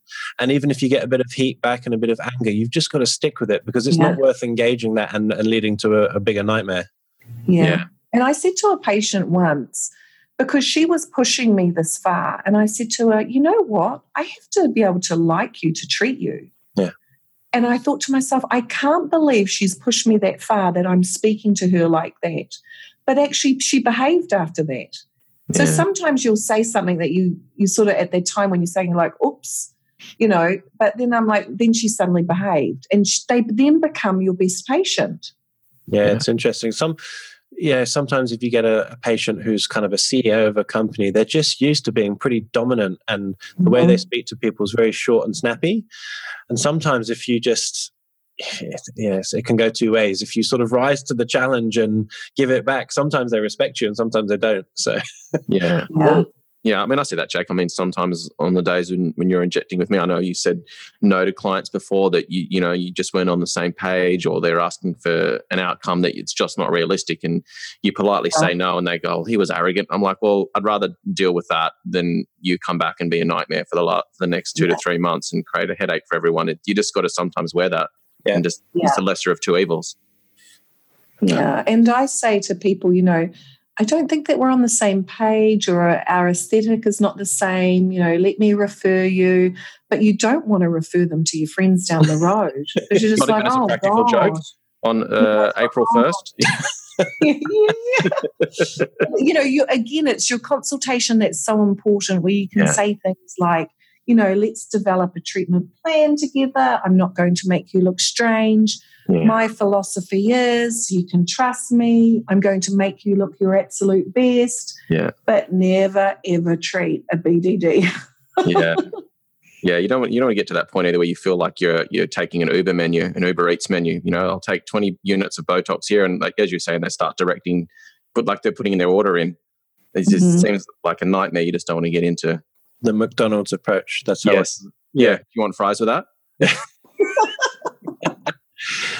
Speaker 1: And even if you get a bit of heat back and a bit of anger, you've just got to stick with it because it's not worth engaging that and, and leading to a, a bigger nightmare.
Speaker 3: Yeah.
Speaker 2: Yeah.
Speaker 3: And I said to a patient once, because she was pushing me this far, and I said to her, you know what? I have to be able to like you to treat you.
Speaker 1: Yeah.
Speaker 3: And I thought to myself, I can't believe she's pushed me that far that I'm speaking to her like that. But actually, she behaved after that. So
Speaker 2: Yeah.
Speaker 3: sometimes you'll say something that you you sort of at that time when you're saying like, "Oops," you know. But then I'm like, then she suddenly behaved, and sh- they then become your best patient.
Speaker 1: Yeah,
Speaker 2: Yeah.
Speaker 1: it's interesting. Some, yeah, sometimes if you get a, a patient who's kind of a CEO of a company, they're just used to being pretty dominant, and the way they mm-hmm. speak to people is very short and snappy. And sometimes if you just, yes, it can go two ways. If you sort of rise to the challenge and give it back, sometimes they respect you, and sometimes they don't. So
Speaker 2: Yeah.
Speaker 3: Yeah.
Speaker 2: Yeah, I mean, I see that, Jake. I mean, sometimes on the days when, when you're injecting with me, I know you said no to clients before that you you know you just weren't on the same page, or they're asking for an outcome that it's just not realistic, and you politely say no, and they go, well, "He was arrogant." I'm like, "Well, I'd rather deal with that than you come back and be a nightmare for the la- for the next two
Speaker 3: Yeah.
Speaker 2: to three months and create a headache for everyone." It, you just got to sometimes wear that,
Speaker 1: Yeah.
Speaker 2: and just it's the lesser of two evils.
Speaker 3: Yeah. And I say to people, you know, I don't think that we're on the same page or our aesthetic is not the same. You know, let me refer you. But you don't want to refer them to your friends down the road. Because you're just like,
Speaker 2: even as a
Speaker 3: oh,
Speaker 2: practical
Speaker 3: God.
Speaker 2: joke. On uh, April first,
Speaker 3: yeah. you know, you again, it's your consultation that's so important where you can
Speaker 2: Yeah.
Speaker 3: say things like, you know, let's develop a treatment plan together. I'm not going to make you look strange.
Speaker 2: Yeah.
Speaker 3: My philosophy is you can trust me. I'm going to make you look your absolute best.
Speaker 2: Yeah.
Speaker 3: But never ever treat a BDD.
Speaker 2: yeah yeah you don't want you don't want to get to that point either where you feel like you're you're taking an uber menu an uber eats menu you know i'll take 20 units of botox here and like as you're saying they start directing but like they're putting in their order in It just mm-hmm. seems like a nightmare you just don't want to get into.
Speaker 1: The McDonald's approach. That's how
Speaker 2: yes. yeah. You want fries with that?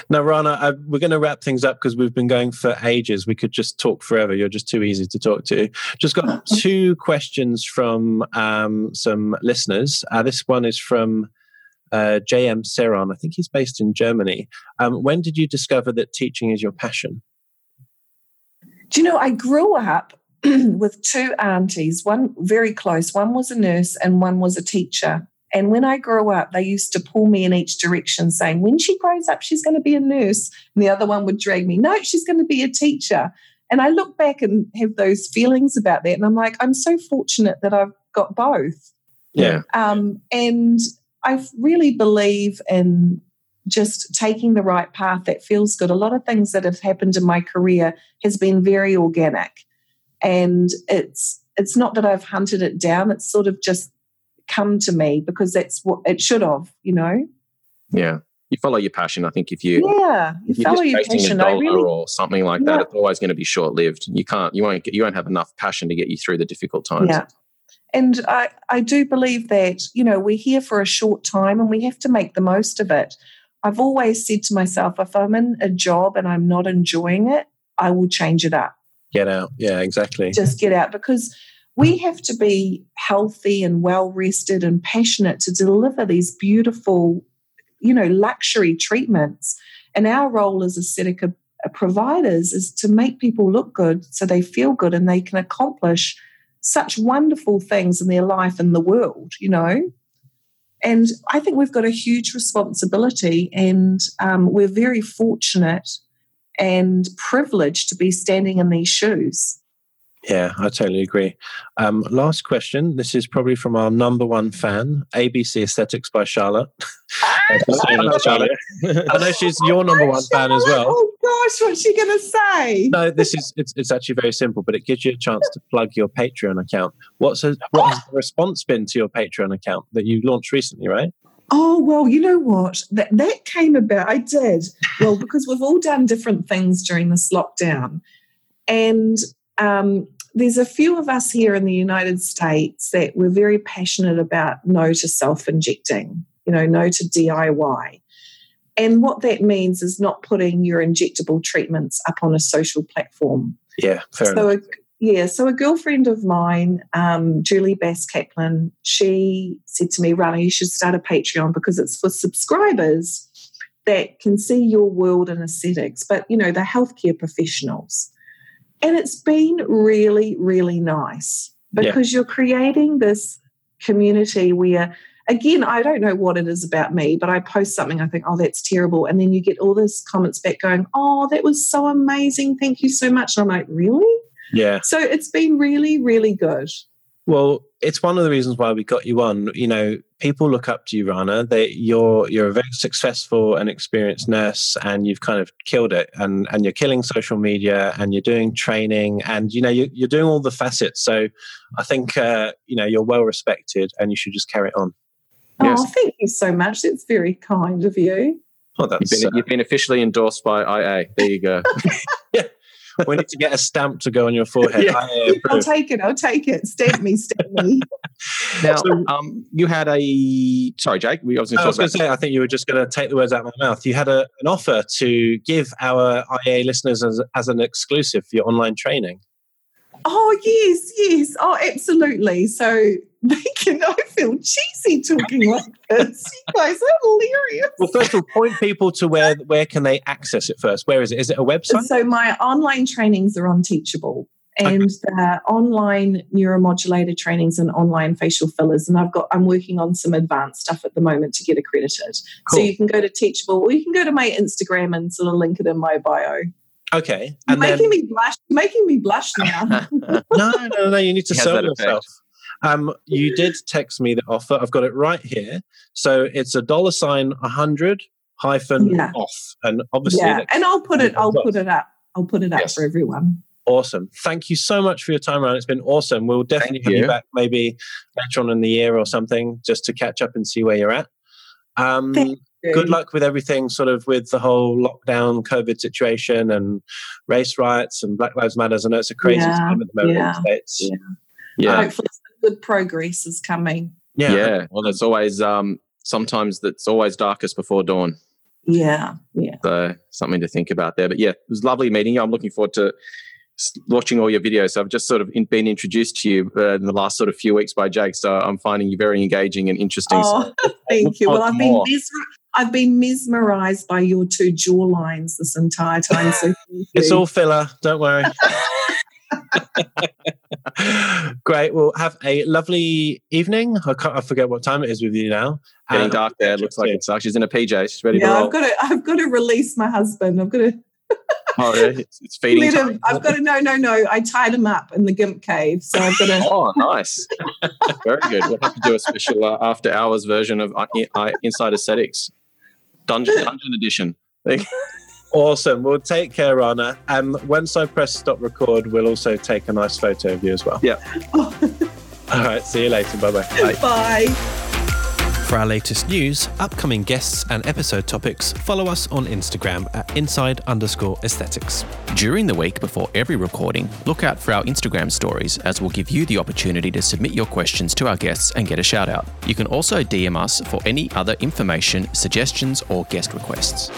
Speaker 1: now, Rana, I, we're going to wrap things up because we've been going for ages. We could just talk forever. You're just too easy to talk to. Just got two questions from um, some listeners. Uh, this one is from uh, J.M. Seron. I think he's based in Germany. Um, when did you discover that teaching is your passion?
Speaker 3: Do you know, I grew up with two aunties, one very close, one was a nurse and one was a teacher. And when I grew up, they used to pull me in each direction, saying, when she grows up, she's going to be a nurse. And the other one would drag me, no, she's going to be a teacher. And I look back and have those feelings about that. And I'm like, I'm so fortunate that I've got both.
Speaker 2: Yeah.
Speaker 3: Um, and I really believe in just taking the right path that feels good. A lot of things that have happened in my career has been very organic. And it's it's not that I've hunted it down, it's sort of just come to me because that's what it should have, you know?
Speaker 2: Yeah. You follow your passion. I think if you
Speaker 3: yeah, you
Speaker 2: if
Speaker 3: follow your passion,
Speaker 2: I really, or something like yeah. that, it's always going to be short lived. You can't, you won't, you won't have enough passion to get you through the difficult times.
Speaker 3: Yeah, and I, I do believe that you know we're here for a short time, and we have to make the most of it. I've always said to myself, if I'm in a job and I'm not enjoying it, I will change it up.
Speaker 1: Get out. Yeah, exactly.
Speaker 3: Just get out because we have to be healthy and well rested and passionate to deliver these beautiful, you know, luxury treatments. And our role as aesthetic providers is to make people look good so they feel good and they can accomplish such wonderful things in their life and the world, you know. And I think we've got a huge responsibility, and um, we're very fortunate and privileged to be standing in these shoes.
Speaker 1: Yeah, I totally agree. Um, last question. This is probably from our number one fan, ABC Aesthetics by Charlotte. Charlotte. I know she's your number one fan as well.
Speaker 3: Oh gosh, what's she going to say?
Speaker 1: No, this is it's, it's actually very simple, but it gives you a chance to plug your Patreon account. What's a, what has the response been to your Patreon account that you launched recently, right?
Speaker 3: Oh well, you know what? That that came about. I did well because we've all done different things during this lockdown, and um, there's a few of us here in the United States that we're very passionate about no to self injecting, you know, no to DIY. And what that means is not putting your injectable treatments up on a social platform.
Speaker 1: Yeah, fair so
Speaker 3: enough. A, yeah, so a girlfriend of mine, um, Julie Bass Kaplan, she said to me, Rana, you should start a Patreon because it's for subscribers that can see your world in aesthetics, but you know, the healthcare professionals. And it's been really, really nice because yeah. you're creating this community where, again, I don't know what it is about me, but I post something, I think, oh, that's terrible. And then you get all these comments back going, oh, that was so amazing. Thank you so much. And I'm like, really?
Speaker 1: Yeah.
Speaker 3: So it's been really, really good.
Speaker 1: Well, it's one of the reasons why we got you on. You know, people look up to you, Rana. That you're you're a very successful and experienced nurse, and you've kind of killed it. And and you're killing social media, and you're doing training, and you know you're, you're doing all the facets. So, I think uh, you know you're well respected, and you should just carry it on.
Speaker 3: Oh, yes. thank you so much. It's very kind of you.
Speaker 2: Oh, that's, you've, been, uh, you've been officially endorsed by IA. There you go.
Speaker 1: yeah we need to get a stamp to go on your forehead. Yeah.
Speaker 3: I'll take it. I'll take it. Stamp me, stamp me.
Speaker 2: now, um, you had a sorry, Jake. We, I was
Speaker 1: going to say. I think you were just going to take the words out of my mouth. You had a, an offer to give our IA listeners as, as an exclusive for your online training.
Speaker 3: Oh yes, yes. Oh, absolutely. So they can. I feel cheesy talking like this. You guys are hilarious.
Speaker 1: Well, first of all, point people to where where can they access it first? Where is it? Is it a website?
Speaker 3: So my online trainings are on Teachable. And okay. the online neuromodulator trainings and online facial fillers. And I've got I'm working on some advanced stuff at the moment to get accredited. Cool. So you can go to Teachable or you can go to my Instagram and sort of link it in my bio.
Speaker 1: Okay.
Speaker 3: And You're making then... me blush. making me blush now.
Speaker 1: no, no, no. You need to sell yourself. Um, you did text me the offer. I've got it right here. So it's a dollar sign a hundred hyphen yeah. off, and obviously,
Speaker 3: yeah. And I'll put it. I'll put it up. I'll put it up yes. for everyone.
Speaker 1: Awesome. Thank you so much for your time, Rana. It's been awesome. We'll definitely Thank have you. you back maybe later on in the year or something just to catch up and see where you're at. Um, good luck with everything, sort of with the whole lockdown, COVID situation, and race riots and Black Lives Matters. I know it's a crazy
Speaker 3: Yeah,
Speaker 1: time at the moment
Speaker 3: yeah,
Speaker 1: in the States.
Speaker 3: yeah.
Speaker 2: Yeah.
Speaker 3: Hopefully, some good progress is coming.
Speaker 1: Yeah.
Speaker 2: Yeah. Well, it's always um, sometimes that's always darkest before dawn.
Speaker 3: Yeah, yeah.
Speaker 2: So something to think about there. But yeah, it was lovely meeting you. I'm looking forward to watching all your videos. So I've just sort of in, been introduced to you uh, in the last sort of few weeks by Jake. So I'm finding you very engaging and interesting.
Speaker 3: Oh,
Speaker 2: So
Speaker 3: thank you. Well, I've
Speaker 2: to
Speaker 3: been mesmer- I've been mesmerized by your two jaw lines this entire time. So
Speaker 1: It's all filler. Don't worry. Great. Well, have a lovely evening. I, can't, I forget what time it is with you now.
Speaker 2: getting
Speaker 1: And-
Speaker 2: dark there. It looks like it's dark. She's in a PJ. She's ready to
Speaker 3: yeah,
Speaker 2: roll.
Speaker 3: I've got to I've got to release my husband. I've got to
Speaker 2: oh, yeah. It's, it's feeding
Speaker 3: let
Speaker 2: time.
Speaker 3: him. I've got to no no no. I tied him up in the gimp cave, so I've got to.
Speaker 2: Oh, nice. Very good. We'll have to do a special uh, after hours version of uh, I- I- Inside Aesthetics. Dungeon, Dungeon Edition.
Speaker 1: Awesome. Well, take care, Rana. And once I press stop record, we'll also take a nice photo of you as well. Yeah. All right. See you later. Bye-bye. Bye.
Speaker 3: Bye.
Speaker 4: For our latest news, upcoming guests, and episode topics, follow us on Instagram at inside underscore aesthetics.
Speaker 5: During the week before every recording, look out for our Instagram stories as we'll give you the opportunity to submit your questions to our guests and get a shout out. You can also DM us for any other information, suggestions, or guest requests.